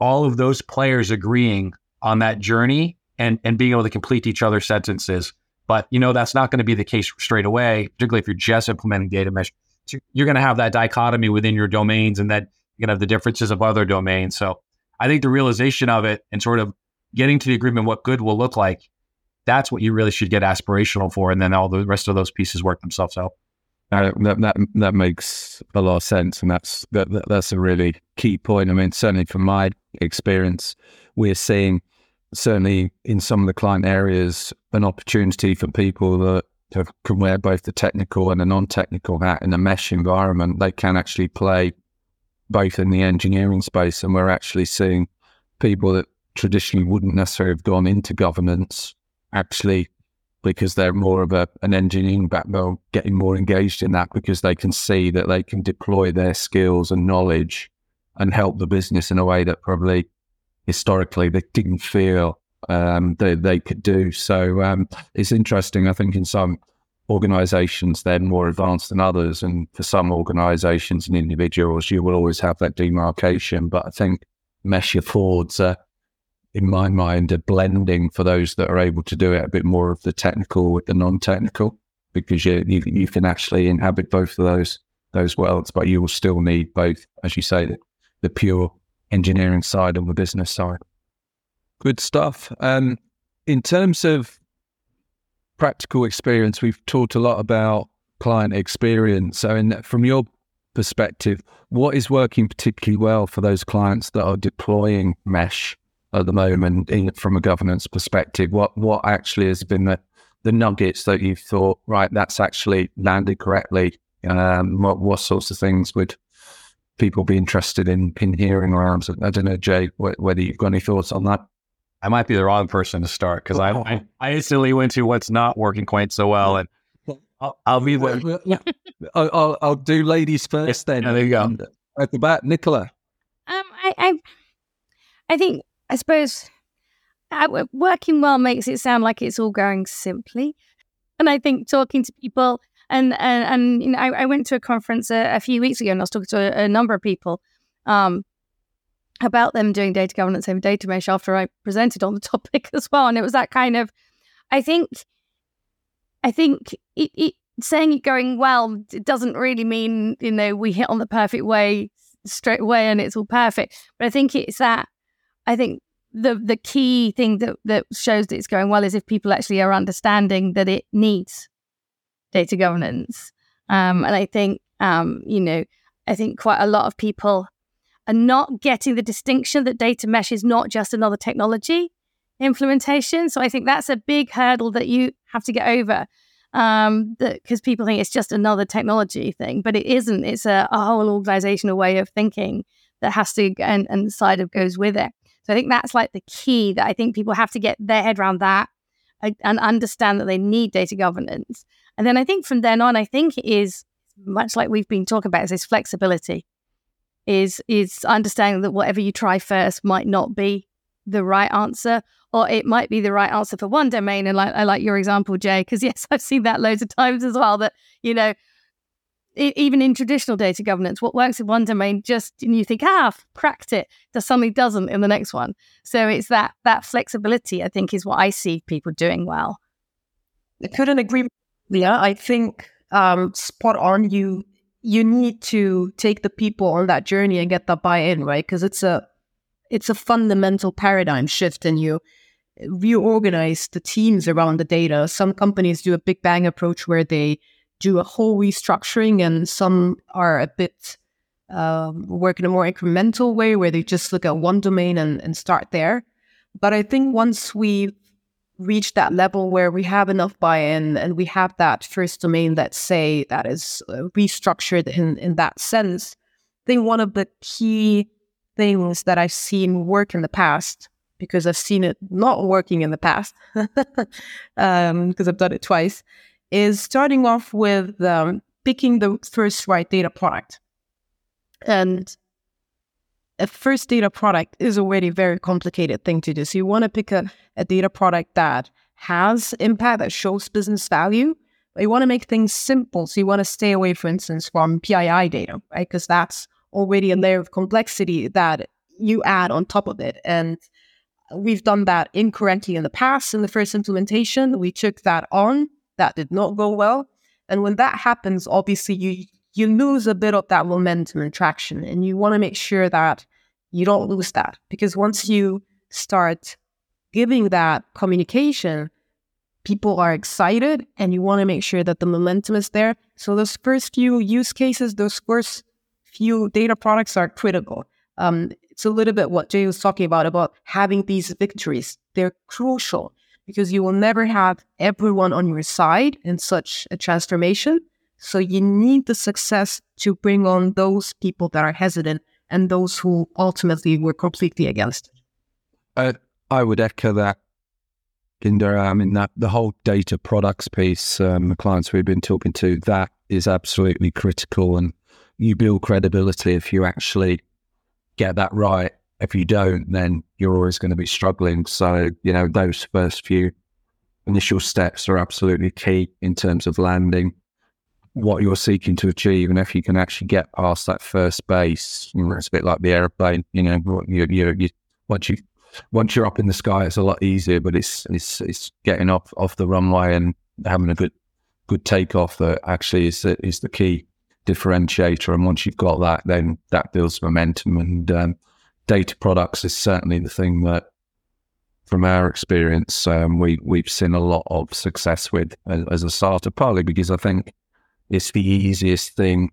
all of those players agreeing on that journey and and being able to complete each other's sentences. But you know that's not going to be the case straight away, particularly if you're just implementing data mesh. So you're going to have that dichotomy within your domains, and then you're going to have the differences of other domains. So I think the realization of it and sort of getting to the agreement what good will look like, that's what you really should get aspirational for, and then all the rest of those pieces work themselves out. Uh, that, that that makes a lot of sense, and that's that, that's a really key point. I mean, certainly from my experience, we're seeing certainly in some of the client areas an opportunity for people that have, can wear both the technical and the non-technical hat in a mesh environment. They can actually play both in the engineering space, and we're actually seeing people that traditionally wouldn't necessarily have gone into governance actually because they're more of a, an engineering background, getting more engaged in that because they can see that they can deploy their skills and knowledge and help the business in a way that probably historically they didn't feel um, they, they could do. So um, it's interesting. I think in some organizations they're more advanced than others and for some organizations and individuals you will always have that demarcation but i think mesh affords uh, in my mind a blending for those that are able to do it a bit more of the technical with the non-technical because you, you, you can actually inhabit both of those those worlds but you will still need both as you say the, the pure engineering side and the business side. Good stuff. Um, in terms of practical experience, we've talked a lot about client experience. So, in, from your perspective, what is working particularly well for those clients that are deploying mesh at the moment in, from a governance perspective? What what actually has been the, the nuggets that you've thought, right, that's actually landed correctly? Um, what, what sorts of things would people be interested in, in hearing around? I don't know, Jay, whether you've got any thoughts on that. I might be the wrong person to start because I, I, I instantly went to what's not working quite so well, and I'll, I'll be the I'll, I'll, I'll, do ladies first then. Yeah, there you go. At the back, Nicola. Um, I, I, I think I suppose uh, working well makes it sound like it's all going simply, and I think talking to people and and, and you know I, I went to a conference a, a, few weeks ago and I was talking to a, a number of people. Um, about them doing data governance over data mesh after I presented on the [laughs] topic as well. And it was that kind of, I think, I think it, it saying it going well it doesn't really mean you know we hit on the perfect way straight away and it's all perfect. But I think it's that. I think the the key thing that that shows that it's going well is if people actually are understanding that it needs data governance. Um, and I think um, you know I think quite a lot of people are not getting the distinction that data mesh is not just another technology implementation. So I think that's a big hurdle that you have to get over um because people think it's just another technology thing but it isn't it's a, a whole organizational way of thinking that has to and, and the side of goes with it so i think that's like the key that i think people have to get their head around that uh, and understand that they need data governance and then i think from then on i think it is much like we've been talking about is this flexibility is is understanding that whatever you try first might not be the right answer or it might be the right answer for one domain. And like I like your example, Jay, because [laughs] yes, I've seen that loads of times as well. That you know, even in traditional data governance, what works in one domain just and you think, ah, I've cracked it, does suddenly doesn't in the next one. So it's that that flexibility, I think, is what I see people doing well. I couldn't agree. Yeah, I think um, spot on. You you need to take the people on that journey and get that buy-in, right? Because it's a it's a fundamental paradigm shift, and you reorganize the teams around the data. Some companies do a big bang approach where they do a whole restructuring, and some are a bit um, work in a more incremental way where they just look at one domain and, and start there. But I think once we reach that level where we have enough buy-in and we have that first domain, let's say, that is uh, restructured in, in that sense, I think one of the key things that I've seen work in the past because I've seen it not working in the past because [laughs] um, I've done it twice, is starting off with um, picking the first right data product. And a first data product is already a very complicated thing to do. So you want to pick a, a data product that has impact, that shows business value, but you want to make things simple. So you want to stay away, for instance, from PII data, right? Because that's already a layer of complexity that you add on top of it. And We've done that incorrectly in the past. In the first implementation, we took that on. That did not go well. And when that happens, obviously you you lose a bit of that momentum and traction. And you want to make sure that you don't lose that. Because once you start giving that communication, people are excited and you want to make sure that the momentum is there. So those first few use cases, those first few data products are critical. Um, it's a little bit what Jay was talking about, about having these victories. They're crucial because you will never have everyone on your side in such a transformation. So you need the success to bring on those people that are hesitant and those who ultimately were completely against it. Uh, I would echo that, Kinda. I mean, that the whole data products piece, um, the clients we've been talking to, that is absolutely critical. And you build credibility if you actually get that right. If you don't, then you're always going to be struggling. So, you know, those first few initial steps are absolutely key in terms of landing what you're seeking to achieve. And if you can actually get past that first base, you know, it's a bit like the airplane, you know, you, you, you, once you, once you're up in the sky, it's a lot easier, but it's, it's, it's getting off, off the runway and having a good, good takeoff that actually is, is the key differentiator. And once you've got that, then that builds momentum. And um, data products is certainly the thing that, from our experience, um, we we've seen a lot of success with as, as a starter. Partly because I think it's the easiest thing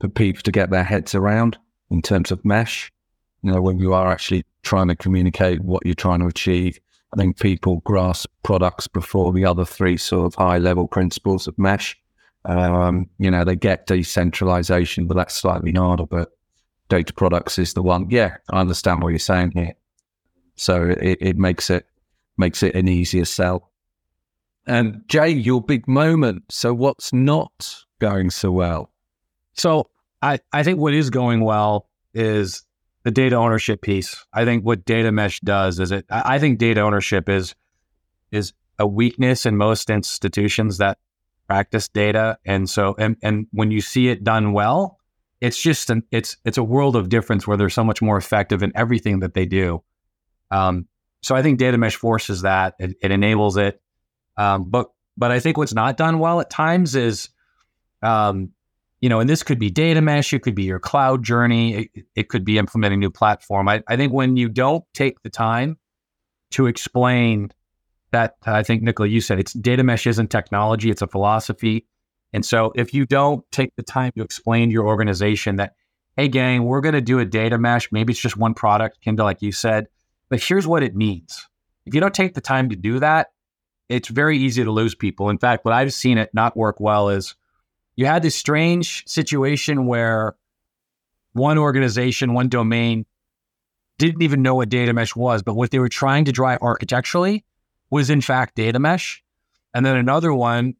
for people to get their heads around in terms of mesh. You know, when you are actually trying to communicate what you're trying to achieve, I think people grasp products before the other three sort of high level principles of mesh. Um, you know, they get decentralization, but that's slightly harder. But data products is the one. Yeah, I understand what you're saying here. So it, it makes it makes it an easier sell. And Jay, your big moment. So what's not going so well? So I, I think what is going well is the data ownership piece. I think what data mesh does is it I think data ownership is is a weakness in most institutions that practice data. And so, and, and when you see it done well, it's just an, it's, it's a world of difference where they're so much more effective in everything that they do. Um, so I think data mesh forces that it, it enables it. Um, but, but I think what's not done well at times is, um, you know, and this could be data mesh, it could be your cloud journey, it, it could be implementing new platform. I, I think when you don't take the time to explain that I think Nicola, you said it's data mesh isn't technology; it's a philosophy. And so, if you don't take the time to explain to your organization that hey, gang, we're going to do a data mesh. Maybe it's just one product, Kinda, like you said, but here's what it means. If you don't take the time to do that, it's very easy to lose people. In fact, what I've seen it not work well is you had this strange situation where one organization, one domain didn't even know what data mesh was, but what they were trying to drive architecturally was in fact data mesh. And then another one,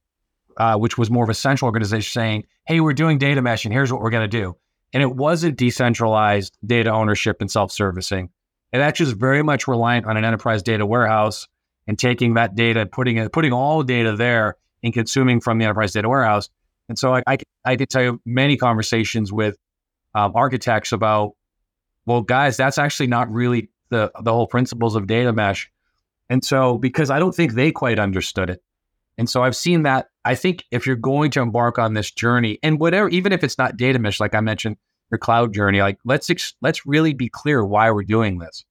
uh, which was more of a central organization saying, hey, we're doing data mesh and here's what we're going to do. And it wasn't decentralized data ownership and self servicing. It actually is very much reliant on an enterprise data warehouse and taking that data, putting it, putting all data there and consuming from the enterprise data warehouse. And so I, I, I could tell you many conversations with um, architects about, well, guys, that's actually not really the the whole principles of data mesh. And so because I don't think they quite understood it. And so I've seen that. I think if you're going to embark on this journey, and whatever, even if it's not data mesh, like I mentioned, your cloud journey, like let's ex- let's really be clear why we're doing this,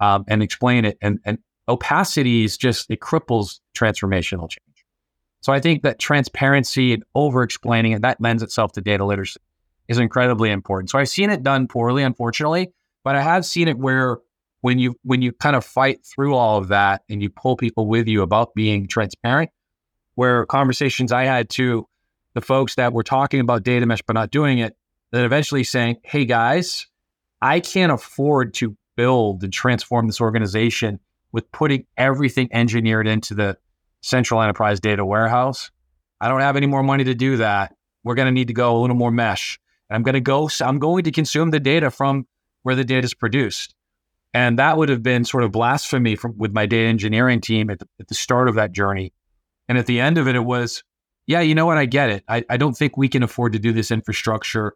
um, and explain it. And and opacity is just it cripples transformational change. So I think that transparency and over explaining it that lends itself to data literacy is incredibly important. So I've seen it done poorly, unfortunately, but I have seen it where when you when you kind of fight through all of that and you pull people with you about being transparent, where conversations I had to the folks that were talking about data mesh but not doing it, then eventually saying, "Hey guys, I can't afford to build and transform this organization with putting everything engineered into the central enterprise data warehouse. I don't have any more money to do that. We're going to need to go a little more mesh. I'm going to go, I'm going to consume the data from where the data is produced. And that would have been sort of blasphemy from, with my data engineering team at the, at the start of that journey. And at the end of it, it was, yeah, you know what? I get it. I, I don't think we can afford to do this infrastructure.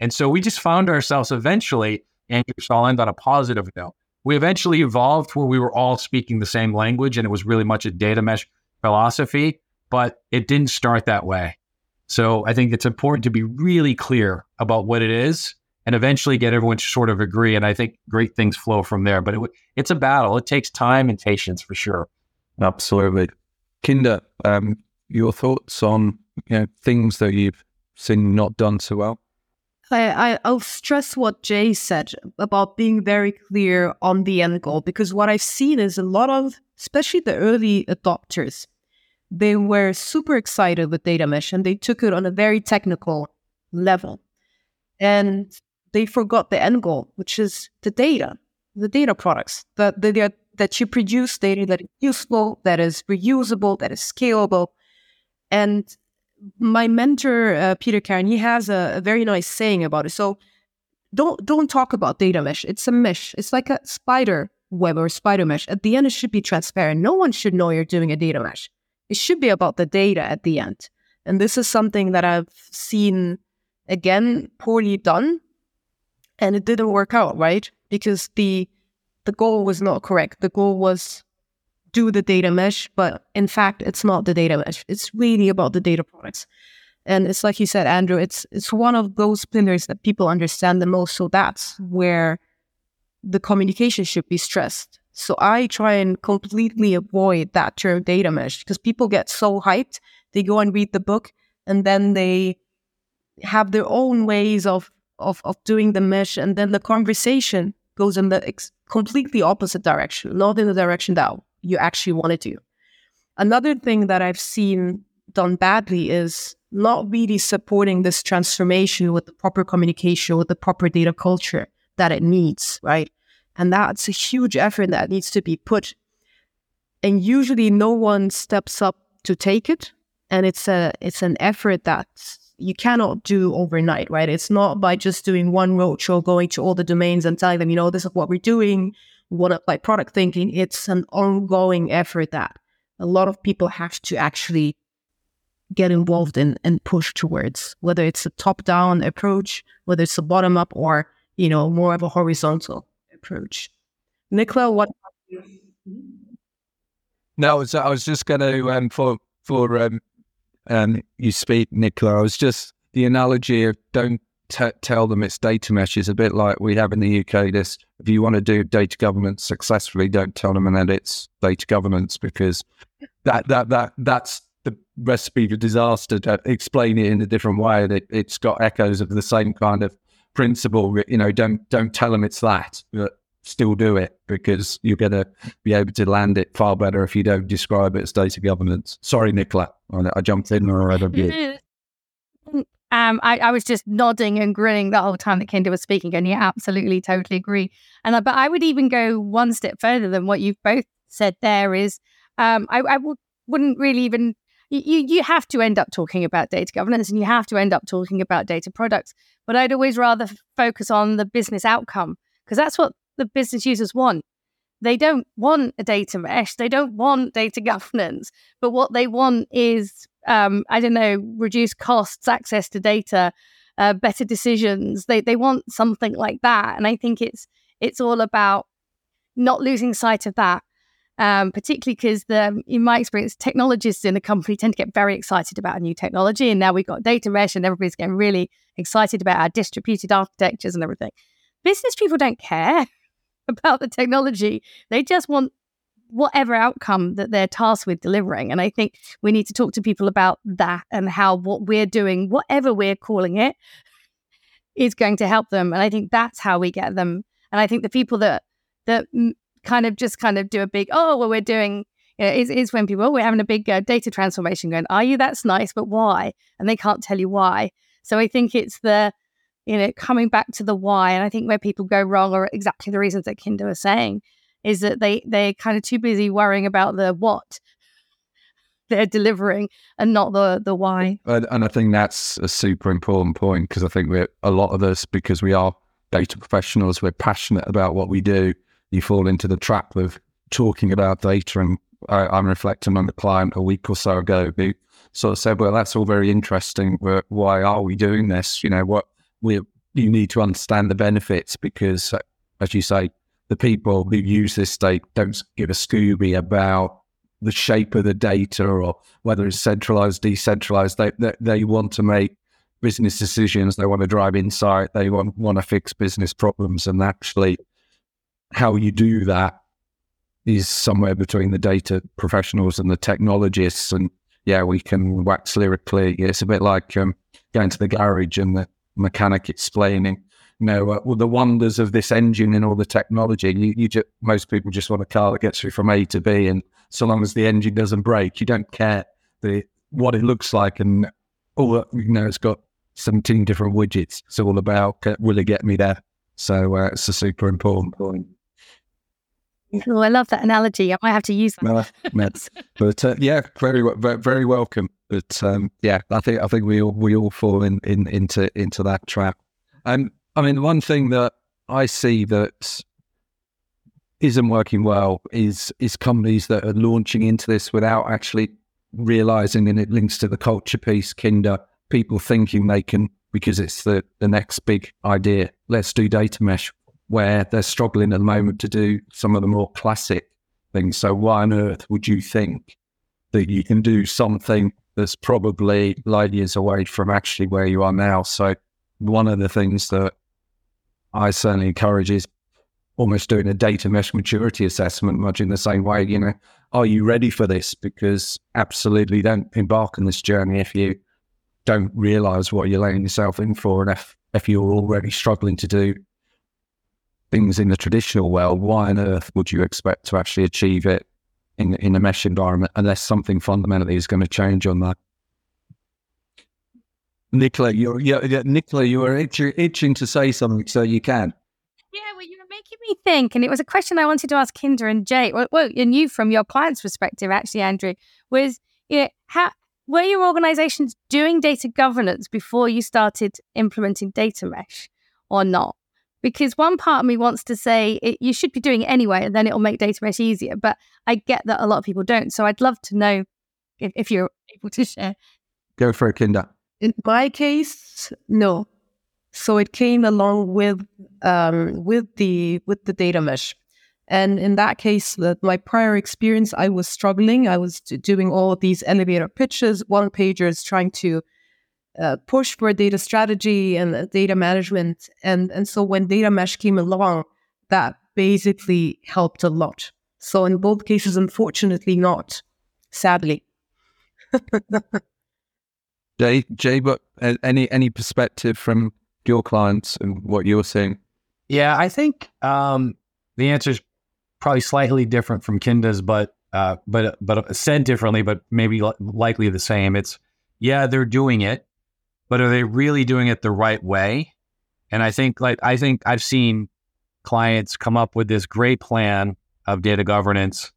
And so we just found ourselves eventually, and I'll end on a positive note. We eventually evolved where we were all speaking the same language and it was really much a data mesh philosophy, but it didn't start that way. So I think it's important to be really clear about what it is and eventually get everyone to sort of agree. And I think great things flow from there. But it, it's a battle. It takes time and patience for sure. Absolutely. Kinda, um, your thoughts on you know, things that you've seen not done so well? I, I, will stress what Jay said about being very clear on the end goal because what I've seen is a lot of, especially the early adopters, they were super excited with data mesh and they took it on a very technical level. And they forgot the end goal, which is the data, the data products, that, that, that you produce data that is useful, that is reusable, that is scalable. And my mentor, uh, Peter Karen, he has a, a very nice saying about it. So don't don't talk about data mesh. It's a mesh. It's like a spider web or spider mesh. At the end, it should be transparent. No one should know you're doing a data mesh. It should be about the data at the end. And this is something that I've seen again poorly done. And it didn't work out, right? Because the the goal was not correct. The goal was do the data mesh, but in fact it's not the data mesh. It's really about the data products. And it's like you said, Andrew, it's it's one of those pillars that people understand the most. So that's where the communication should be stressed. So I try and completely avoid that term data mesh because people get so hyped. They go and read the book and then they have their own ways of, of, of doing the mesh. And then the conversation goes in the ex- completely opposite direction, not in the direction that you actually want to. Another thing that I've seen done badly is not really supporting this transformation with the proper communication, with the proper data culture that it needs, right? And that's a huge effort that needs to be put. And usually no one steps up to take it. And it's a it's an effort that you cannot do overnight, right? It's not by just doing one roadshow, going to all the domains and telling them, you know, this is what we're doing. What like product thinking. It's an ongoing effort that a lot of people have to actually get involved in and push towards, whether it's a top-down approach, whether it's a bottom-up or, you know, more of a horizontal approach. Nicola, what? No, I was, I was just going to um, for for um, um, you speak, Nicola. I was just the analogy of don't t- tell them it's data mesh is a bit like we have in the UK. This if you want to do data governance successfully, don't tell them that it's data governance because that that that that's the recipe for disaster. To explain it in a different way, it, it's got echoes of the same kind of principle. You know, don't don't tell them it's that, but still do it because you're going to be able to land it far better if you don't describe it as data governance. Sorry, Nicola, I, jumped in or I. [laughs] Um, I, I, was just nodding and grinning the whole time that Kinda was speaking, and yeah, absolutely, totally agree. And I, but I would even go one step further than what you've both said. There is, um, I, I w- wouldn't really even. You you have to end up talking about data governance, and you have to end up talking about data products. But I'd always rather focus on the business outcome because that's what the business users want. They don't want a data mesh. They don't want data [laughs] governance. But what they want is um, I don't know, reduce costs, access to data, uh, better decisions. They they want something like that, and I think it's it's all about not losing sight of that. Um, particularly because the in my experience, technologists in a company tend to get very excited about a new technology, and now we've got data mesh, and everybody's getting really excited about our distributed architectures and everything. Business people don't care [laughs] [laughs] about the technology; they just want whatever outcome that they're tasked with delivering. And I think we need to talk to people about that and how what we're doing, whatever we're calling it, is going to help them. And I think that's how we get them. And I think the people that that kind of just kind of do a big, oh, well, we're doing you know, is, is when people, oh, we're having a big uh, data transformation going, are you? That's nice, but why? And they can't tell you why. So I think it's the, you know, coming back to the why. And I think where people go wrong are exactly the reasons that Kinda was saying is that they they're kind of too busy worrying about the what they're delivering and not the the why. And, and I think that's a super important point because I think we're a lot of us because we are data professionals, we're passionate about what we do. You fall into the trap of talking about data, and I, am reflecting on the client a week or so ago who sort of said, "Well, that's all very interesting. Why are we doing this? You know, what we you need to understand the benefits because, as you say, the people who use this state don't give a Scooby about the shape of the data or whether it's centralized, decentralized. They, they, they want to make business decisions. They want to drive insight. They want, want to fix business problems. And actually, how you do that is somewhere between the data professionals and the technologists. And yeah, we can wax lyrically. It's a bit like um, going to the garage and the mechanic explaining you know, uh, well, the wonders of this engine and all the technology. You, you just, most people just want a car that gets you from A to B, and so long as the engine doesn't break, you don't care the what it looks like and all. that, You know, it's got seventeen different widgets. It's all about uh, will it get me there. So uh, it's a super important point. Oh, I love that analogy. I might have to use that. but uh, yeah, very, very, welcome. But um, yeah, I think I think we all we all fall in, in into into that trap. And I mean, one thing that I see that isn't working well is is companies that are launching into this without actually realizing, and it links to the culture piece, Kinda, people thinking they can because it's the, the next big idea. Let's do data mesh where they're struggling at the moment to do some of the more classic things. So why on earth would you think that you can do something that's probably light years away from actually where you are now? So one of the things that I certainly encourage is almost doing a data mesh maturity assessment, much in the same way, you know, are you ready for this? Because absolutely don't embark on this journey if you don't realize what you're letting yourself in for. And if, if you're already struggling to do things in the traditional world, why on earth would you expect to actually achieve it in, in a mesh environment unless something fundamentally is going to change on that? Nicola, you're yeah, Nicola, you were itching, itching to say something, so you can. Yeah, well, you were making me think, and it was a question I wanted to ask Kinda and Jay. Well, well and you from your client's perspective, actually, Andrew, was you know, how were your organizations doing data governance before you started implementing data mesh or not? Because one part of me wants to say it, you should be doing it anyway, and then it'll make data mesh easier. But I get that a lot of people don't. So I'd love to know if, if you're [laughs] able to share. Go for it, Kinda. In my case, no. So it came along with um, with the with the data mesh, and in that case, the, my prior experience, I was struggling. I was doing all these elevator pitches, one pagers, trying to uh, push for data strategy and data management, and and so when data mesh came along, that basically helped a lot. So in both cases, unfortunately, not. Sadly. [laughs] Jay, Jay, but uh, any any perspective from your clients and what you're seeing? Yeah, I think um, the answer is probably slightly different from Kinda's, but uh, but but said differently, but maybe li- likely the same. It's yeah, they're doing it, but are they really doing it the right way? And I think like I think I've seen clients come up with this great plan of data governance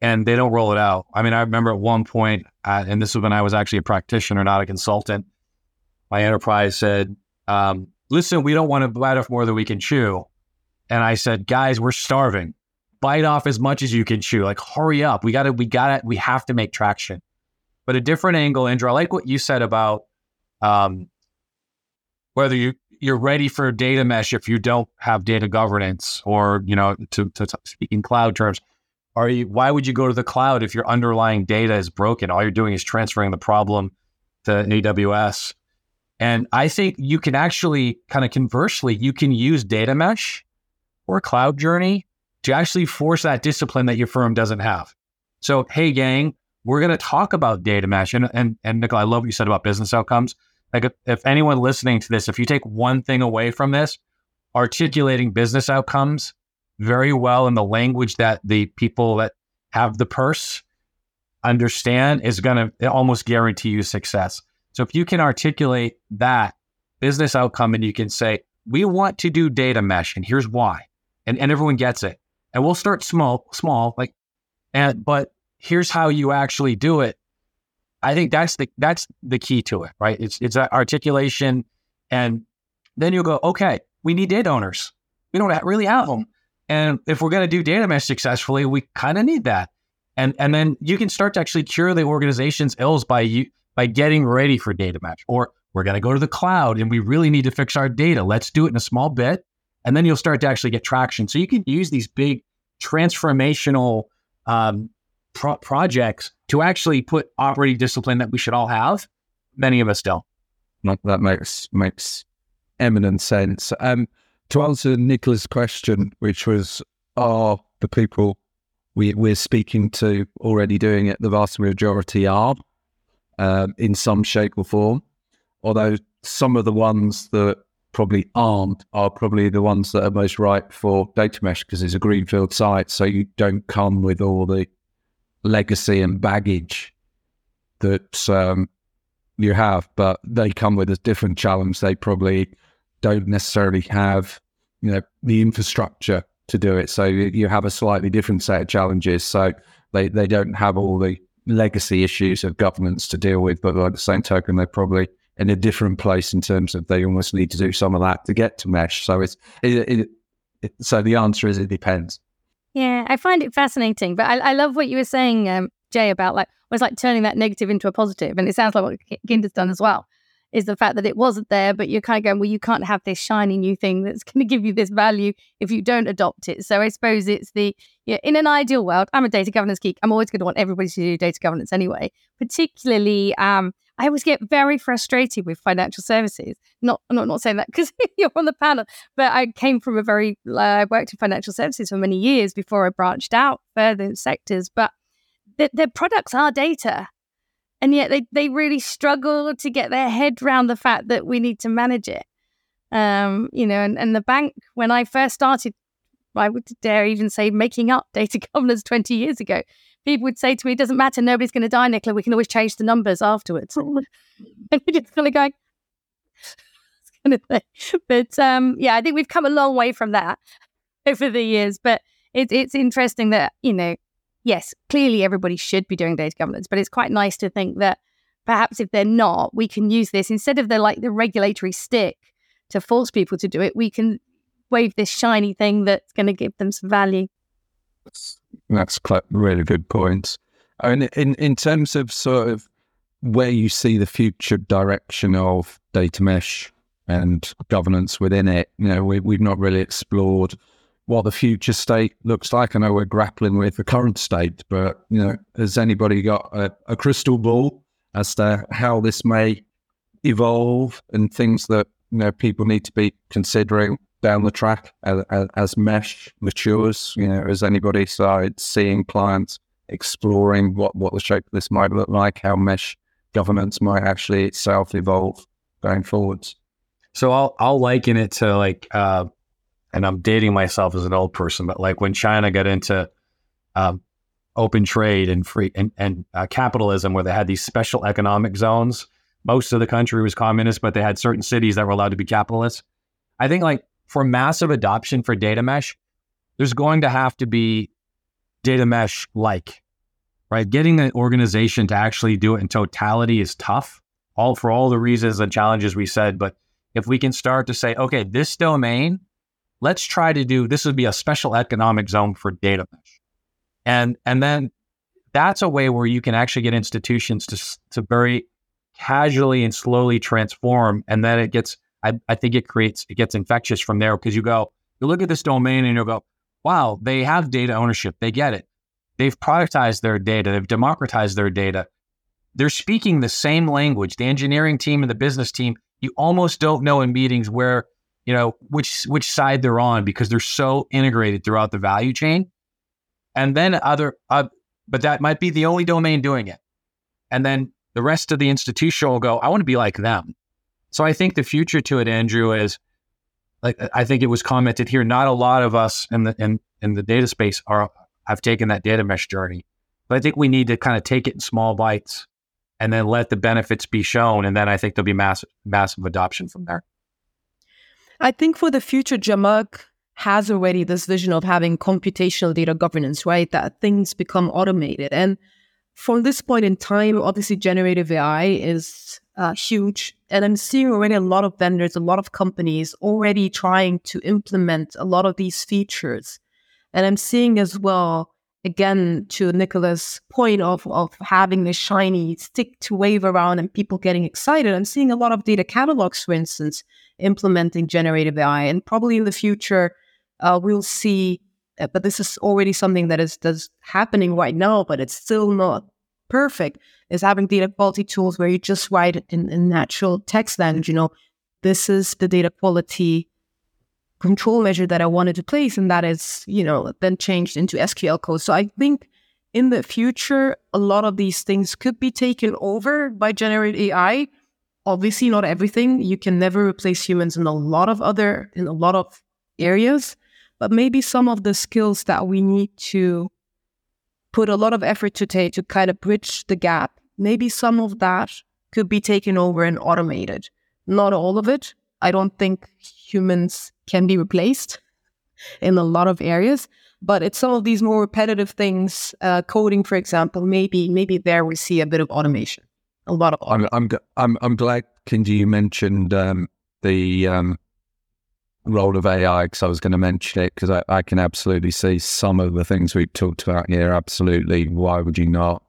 and they don't roll it out. I mean, I remember at one point, uh, and this was when I was actually a practitioner, not a consultant. My enterprise said, um, "Listen, we don't want to bite off more than we can chew." And I said, "Guys, we're starving. Bite off as much as you can chew. Like, hurry up. We got to. We got to. We have to make traction." But a different angle, Indra. I like what you said about um, whether you you're ready for data mesh if you don't have data governance, or you know, to, to, speak in cloud terms, are you? Why would you go to the cloud if your underlying data is broken? All you're doing is transferring the problem to AWS. And I think you can actually kind of conversely, you can use data mesh or cloud journey to actually force that discipline that your firm doesn't have. So, hey, gang, we're going to talk about data mesh. And, and, and Nicole, I love what you said about business outcomes. Like if, if anyone listening to this, if you take one thing away from this, articulating business outcomes very well in the language that the people that have the purse understand is going to almost guarantee you success. So if you can articulate that business outcome and you can say, we want to do data mesh and here's why. And, and everyone gets it. And we'll start small, small, like, and, but here's how you actually do it. I think that's the that's the key to it, right? It's it's articulation, and then you'll go, okay, we need data owners. We don't really have them, and if we're going to do data mesh successfully, we kind of need that. And and then you can start to actually cure the organization's ills by you by getting ready for data mesh. Or we're going to go to the cloud, and we really need to fix our data. Let's do it in a small bit, and then you'll start to actually get traction. So you can use these big transformational um, pro- projects to actually put operating discipline that we should all have. Many of us don't. That makes makes eminent sense. Um, to answer Nicola's question, which was, are the people we, we're speaking to already doing it? The vast majority are, um, in some shape or form. Although some of the ones that probably aren't are probably the ones that are most ripe for data mesh because it's a greenfield site, so you don't come with all the legacy and baggage that um, you have, but they come with a different challenge. They probably don't necessarily have, you know, the infrastructure to do it. So you have a slightly different set of challenges. So they, they don't have all the legacy issues of governance to deal with, but by the same token, they're probably in a different place in terms of they almost need to do some of that to get to mesh. So it's it, it, it, so the answer is it depends. Yeah, I find it fascinating. But I, I love what you were saying, um, Jay, about like was like turning that negative into a positive, and it sounds like what Kinda's done as well. Is the fact that it wasn't there, but you're kind of going, well, you can't have this shiny new thing that's [laughs] going to give you this value if you don't adopt it. So I suppose it's the, yeah, in an ideal world, I'm a data governance geek. I'm always going to want everybody to do data governance anyway. Particularly, um, I always get very frustrated with financial services. Not, not, not saying that [laughs] because you're on the panel, but I came from a very, uh, I worked in financial services for many years before I branched out further sectors. But the, their products are data and yet they, they really struggle to get their head around the fact that we need to manage it. Um, you know, and, and the bank, when I first started, I would dare even say making up [laughs] data governance 20 years ago, people would say to me, it doesn't matter, nobody's going to die, Nicola, we can always change the numbers afterwards. [laughs] [laughs] and you're just kind of going, [laughs] kind of thing. But um, yeah, I think we've come a long way from that over the years. But it, it's interesting that, you know, yes, clearly everybody should be doing data governance, but it's quite nice to think that perhaps if they're not, we can use this instead of the like the regulatory stick to force people to do it. We can wave this shiny thing that's going to give them some value. That's, that's really good points. And in in terms of sort of where you see the future direction of data mesh and governance within it, you know, we, we've not really explored what the future state looks like. I know we're grappling with the current state, but you know, has anybody got a, a crystal ball as to how this may evolve and things that you know people need to be considering down the track as, as, mesh matures? You know, as anybody started seeing clients exploring what what the shape of this might look like, how mesh governance might actually itself evolve going forwards? So I'll I'll liken it to like, uh, and I'm dating myself as an old person, but like when China got into um, open trade and free and, and uh, capitalism, where they had these special economic zones. Most of the country was communist, but they had certain cities that were allowed to be capitalist. I think like for massive adoption for data mesh, there's going to have to be data mesh like, right? Getting an organization to actually do it in totality is tough, all for all the reasons and challenges we said. But if we can start to say, okay, this domain, let's try to do this would be a special economic zone for data mesh. And and then that's a way where you can actually get institutions to to very casually and slowly transform. And then it gets, I, I think it creates, it gets infectious from there because you go, you look at this domain and you'll go, wow, they have data ownership. They get it. They've productized their data. They've democratized their data. They're speaking the same language. The engineering team and the business team, you almost don't know in meetings where, you know, which which side they're on because they're so integrated throughout the value chain. And then other, uh, but that might be the only domain doing it. And then the rest of the institution will go, I want to be like them. So I think the future to it, Andrew, is like I think it was commented here. Not a lot of us in the in, in the data space are have taken that data mesh journey, but I think we need to kind of take it in small bites and then let the benefits be shown, and then I think there'll be massive massive adoption from there. I think for the future, Zhamak has already this vision of having computational data governance, right? That things become automated and from this point in time, obviously, generative AI is uh, huge. And I'm seeing already a lot of vendors, a lot of companies already trying to implement a lot of these features. And I'm seeing as well, again, to Nicola's point of, of having the shiny stick to wave around and people getting excited. I'm seeing a lot of data catalogs, for instance, implementing generative AI. And probably in the future, uh, we'll see Uh, but this is already something that is that's happening right now, but it's still not perfect. Is having data quality tools where you just write in, in natural text language. You know, this is the data quality control measure that I wanted to place, and that is you know then changed into SQL code. So I think in the future, a lot of these things could be taken over by generative AI. Obviously, not everything. You can never replace humans in a lot of other in a lot of areas but maybe some of the skills that we need to put a lot of effort to take to kind of bridge the gap, maybe some of that could be taken over and automated. Not all of it. I don't think humans can be replaced [laughs] in a lot of areas, but it's some of these more repetitive things, uh, coding, for example. Maybe maybe there we see a bit of automation. A lot of. Automation. I'm I'm I'm I'm glad, Kinda, you mentioned um, the um, role of AI because I was going to mention it because I, I, can absolutely see some of the things we've talked about here. Absolutely. Why would you not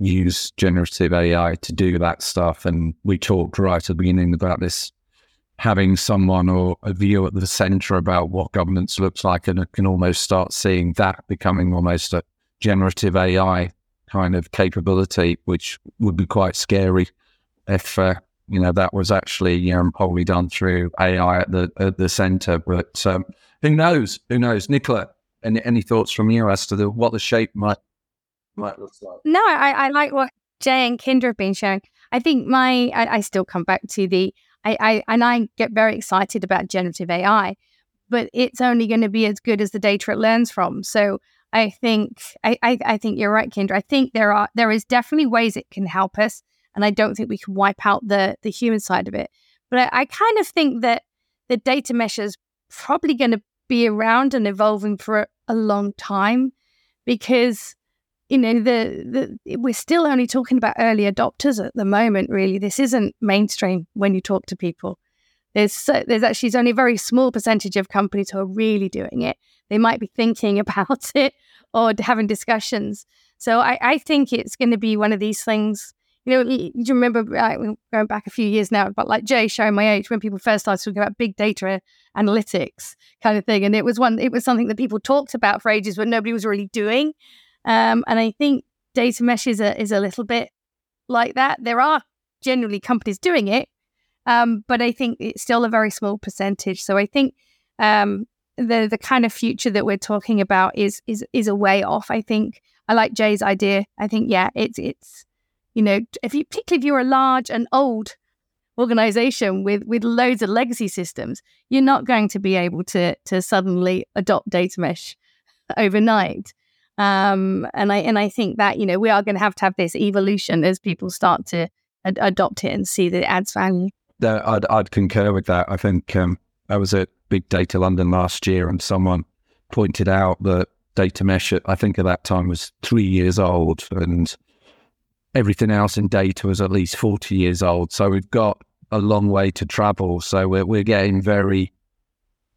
use generative AI to do that stuff? And we talked right at the beginning about this having someone or a view at the center about what governance looks like and can almost start seeing that becoming almost a generative AI kind of capability, which would be quite scary if uh, you know that was actually um, wholly done through AI at the at the center. But um, who knows? Who knows? Nicola, any any thoughts from you as to the, what the shape might might look like? No, I, I like what Jay and Kinda have been sharing. I think my I, I still come back to the I, I and I get very excited about generative AI, but it's only going to be as good as the data it learns from. So I think I, I, I think you're right, Kinda. I think there are there is definitely ways it can help us and I don't think we can wipe out the the human side of it. But I, I kind of think that the data mesh is probably going to be around and evolving for a, long time because you know the, the we're still only talking about early adopters at the moment really. This isn't mainstream when you talk to people. There's so, there's actually only a very small percentage of companies who are really doing it. They might be thinking [laughs] about it or having discussions. So I, I think it's going to be one of these things you know, you, remember going back a few years now, but like Jay showing my age when people first started talking about big data analytics kind of thing, and it was one, it was something that people talked about for ages, but nobody was really doing. Um, and I think data mesh is a is a little bit like that. There are generally companies doing it, um, but I think it's still a very small percentage. So I think um, the the kind of future that we're talking about is is is a way off. I think I like Jay's idea. I think yeah, it's it's you know, if you particularly if you're a large and old organization with with loads of legacy systems, you're not going to be able to to suddenly adopt data mesh [laughs] overnight. Um, and I and I think that you know we are going to have to have this evolution as people start to ad- adopt it and see that it adds value. I'd, I'd concur with that. I think um, I was at Big Data London last year, and someone pointed out that data mesh, I think at that time was three years old, and everything else in data was at least 40 years old. So we've got a long way to travel. So we're, we're getting very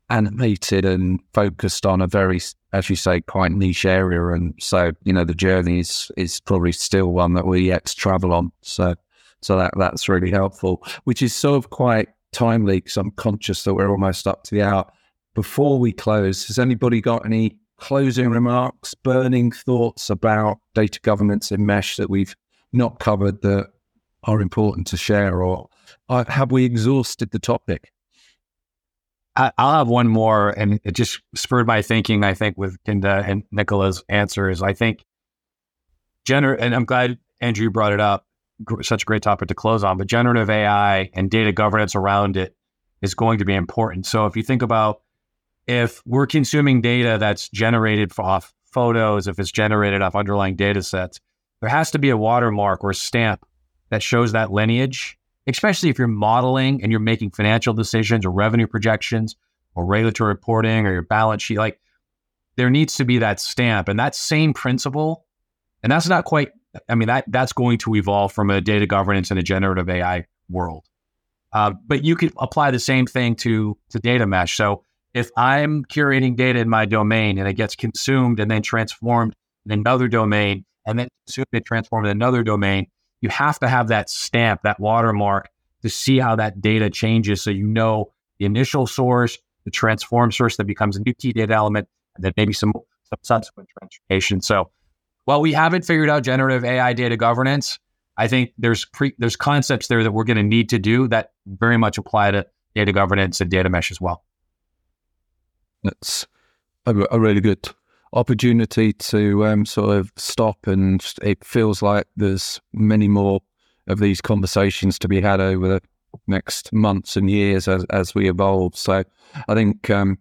animated and focused on a very, as you say, quite niche area. And so, you know, the journey is, is probably still one that we're yet to travel on. So, so that, that's really helpful, which is sort of quite timely because I'm conscious that we're almost up to the hour. Before we close, has anybody got any closing remarks, burning thoughts about data governance in Mesh that we've not covered that are important to share, or uh, have we exhausted the topic? I, will have one more, and it just spurred my thinking. I think with Kinda and Nicola's answers, I think gener and I'm glad Andrew brought it up. Such a great topic to close on, but generative AI and data governance around it is going to be important. So if you think about if we're consuming data that's generated off photos, if it's generated off underlying data sets, there has to be a watermark or a stamp that shows that lineage especially if you're modeling and you're making financial decisions or revenue projections or regulatory reporting or your balance sheet. Like there needs to be that stamp and that same principle. And that's not quite, I mean, that that's going to evolve from a data governance and a generative AI world. Uh, but you could apply the same thing to, to data mesh. So if I'm curating data in my domain and it gets consumed and then transformed in another domain and then consumed and transformed in another domain, you have to have that stamp, that watermark to see how that data changes. So you know the initial source, the transform source that becomes a new key data element, and then maybe some, some subsequent transformation. So while we haven't figured out generative AI data governance, I think there's pre, there's concepts there that we're going to need to do that very much apply to data governance and data mesh as well. That's a really good opportunity to um, sort of stop, and it feels like there's many more of these conversations to be had over the next months and years as, as we evolve. So I think um,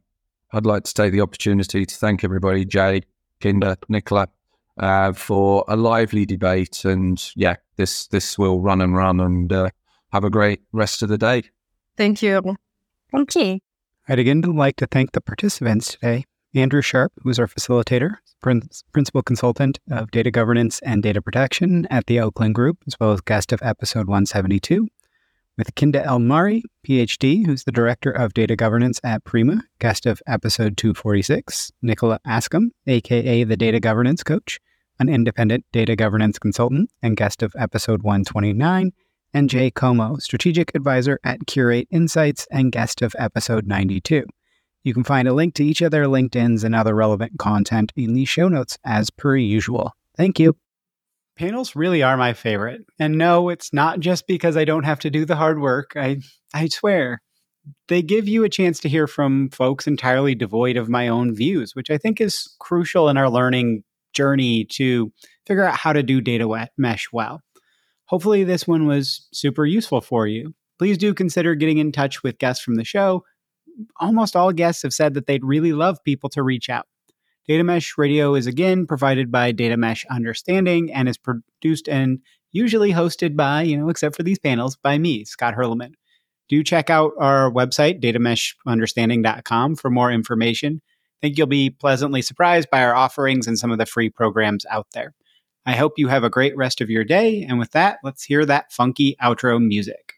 I'd like to take the opportunity to thank everybody, Jay, Kinda, Nicola, uh, for a lively debate. And yeah, this this will run and run. And uh, have a great rest of the day. Thank you. Thank you. I'd again like to thank the participants today. Andrew Sharp, who's our facilitator, principal consultant of data governance and data protection at the Oakland Group, as well as guest of episode 172. With Kinda El Maarry, PhD, who's the director of data governance at Prima, guest of episode 246. Nicola Askham, aka the data governance coach, an independent data governance consultant, and guest of episode 129. And Jay Como, strategic advisor at Curate Insights and guest of episode 92. You can find a link to each of their LinkedIn's and other relevant content in the show notes as per usual. Thank you. Panels really are my favorite. And no, it's not just because I don't have to do the hard work. I I swear. They give you a chance to hear from folks entirely devoid of my own views, which I think is crucial in our learning journey to figure out how to do data mesh well. Hopefully, this one was super useful for you. Please do consider getting in touch with guests from the show almost all guests have said that they'd really love people to reach out. Data Mesh Radio is again provided by Data Mesh Understanding and is produced and usually hosted by, you know, except for these panels, by me, Scott Hirleman. Do check out our website, datameshunderstanding.com, for more information. I think you'll be pleasantly surprised by our offerings and some of the free programs out there. I hope you have a great rest of your day. And with that, let's hear that funky outro music.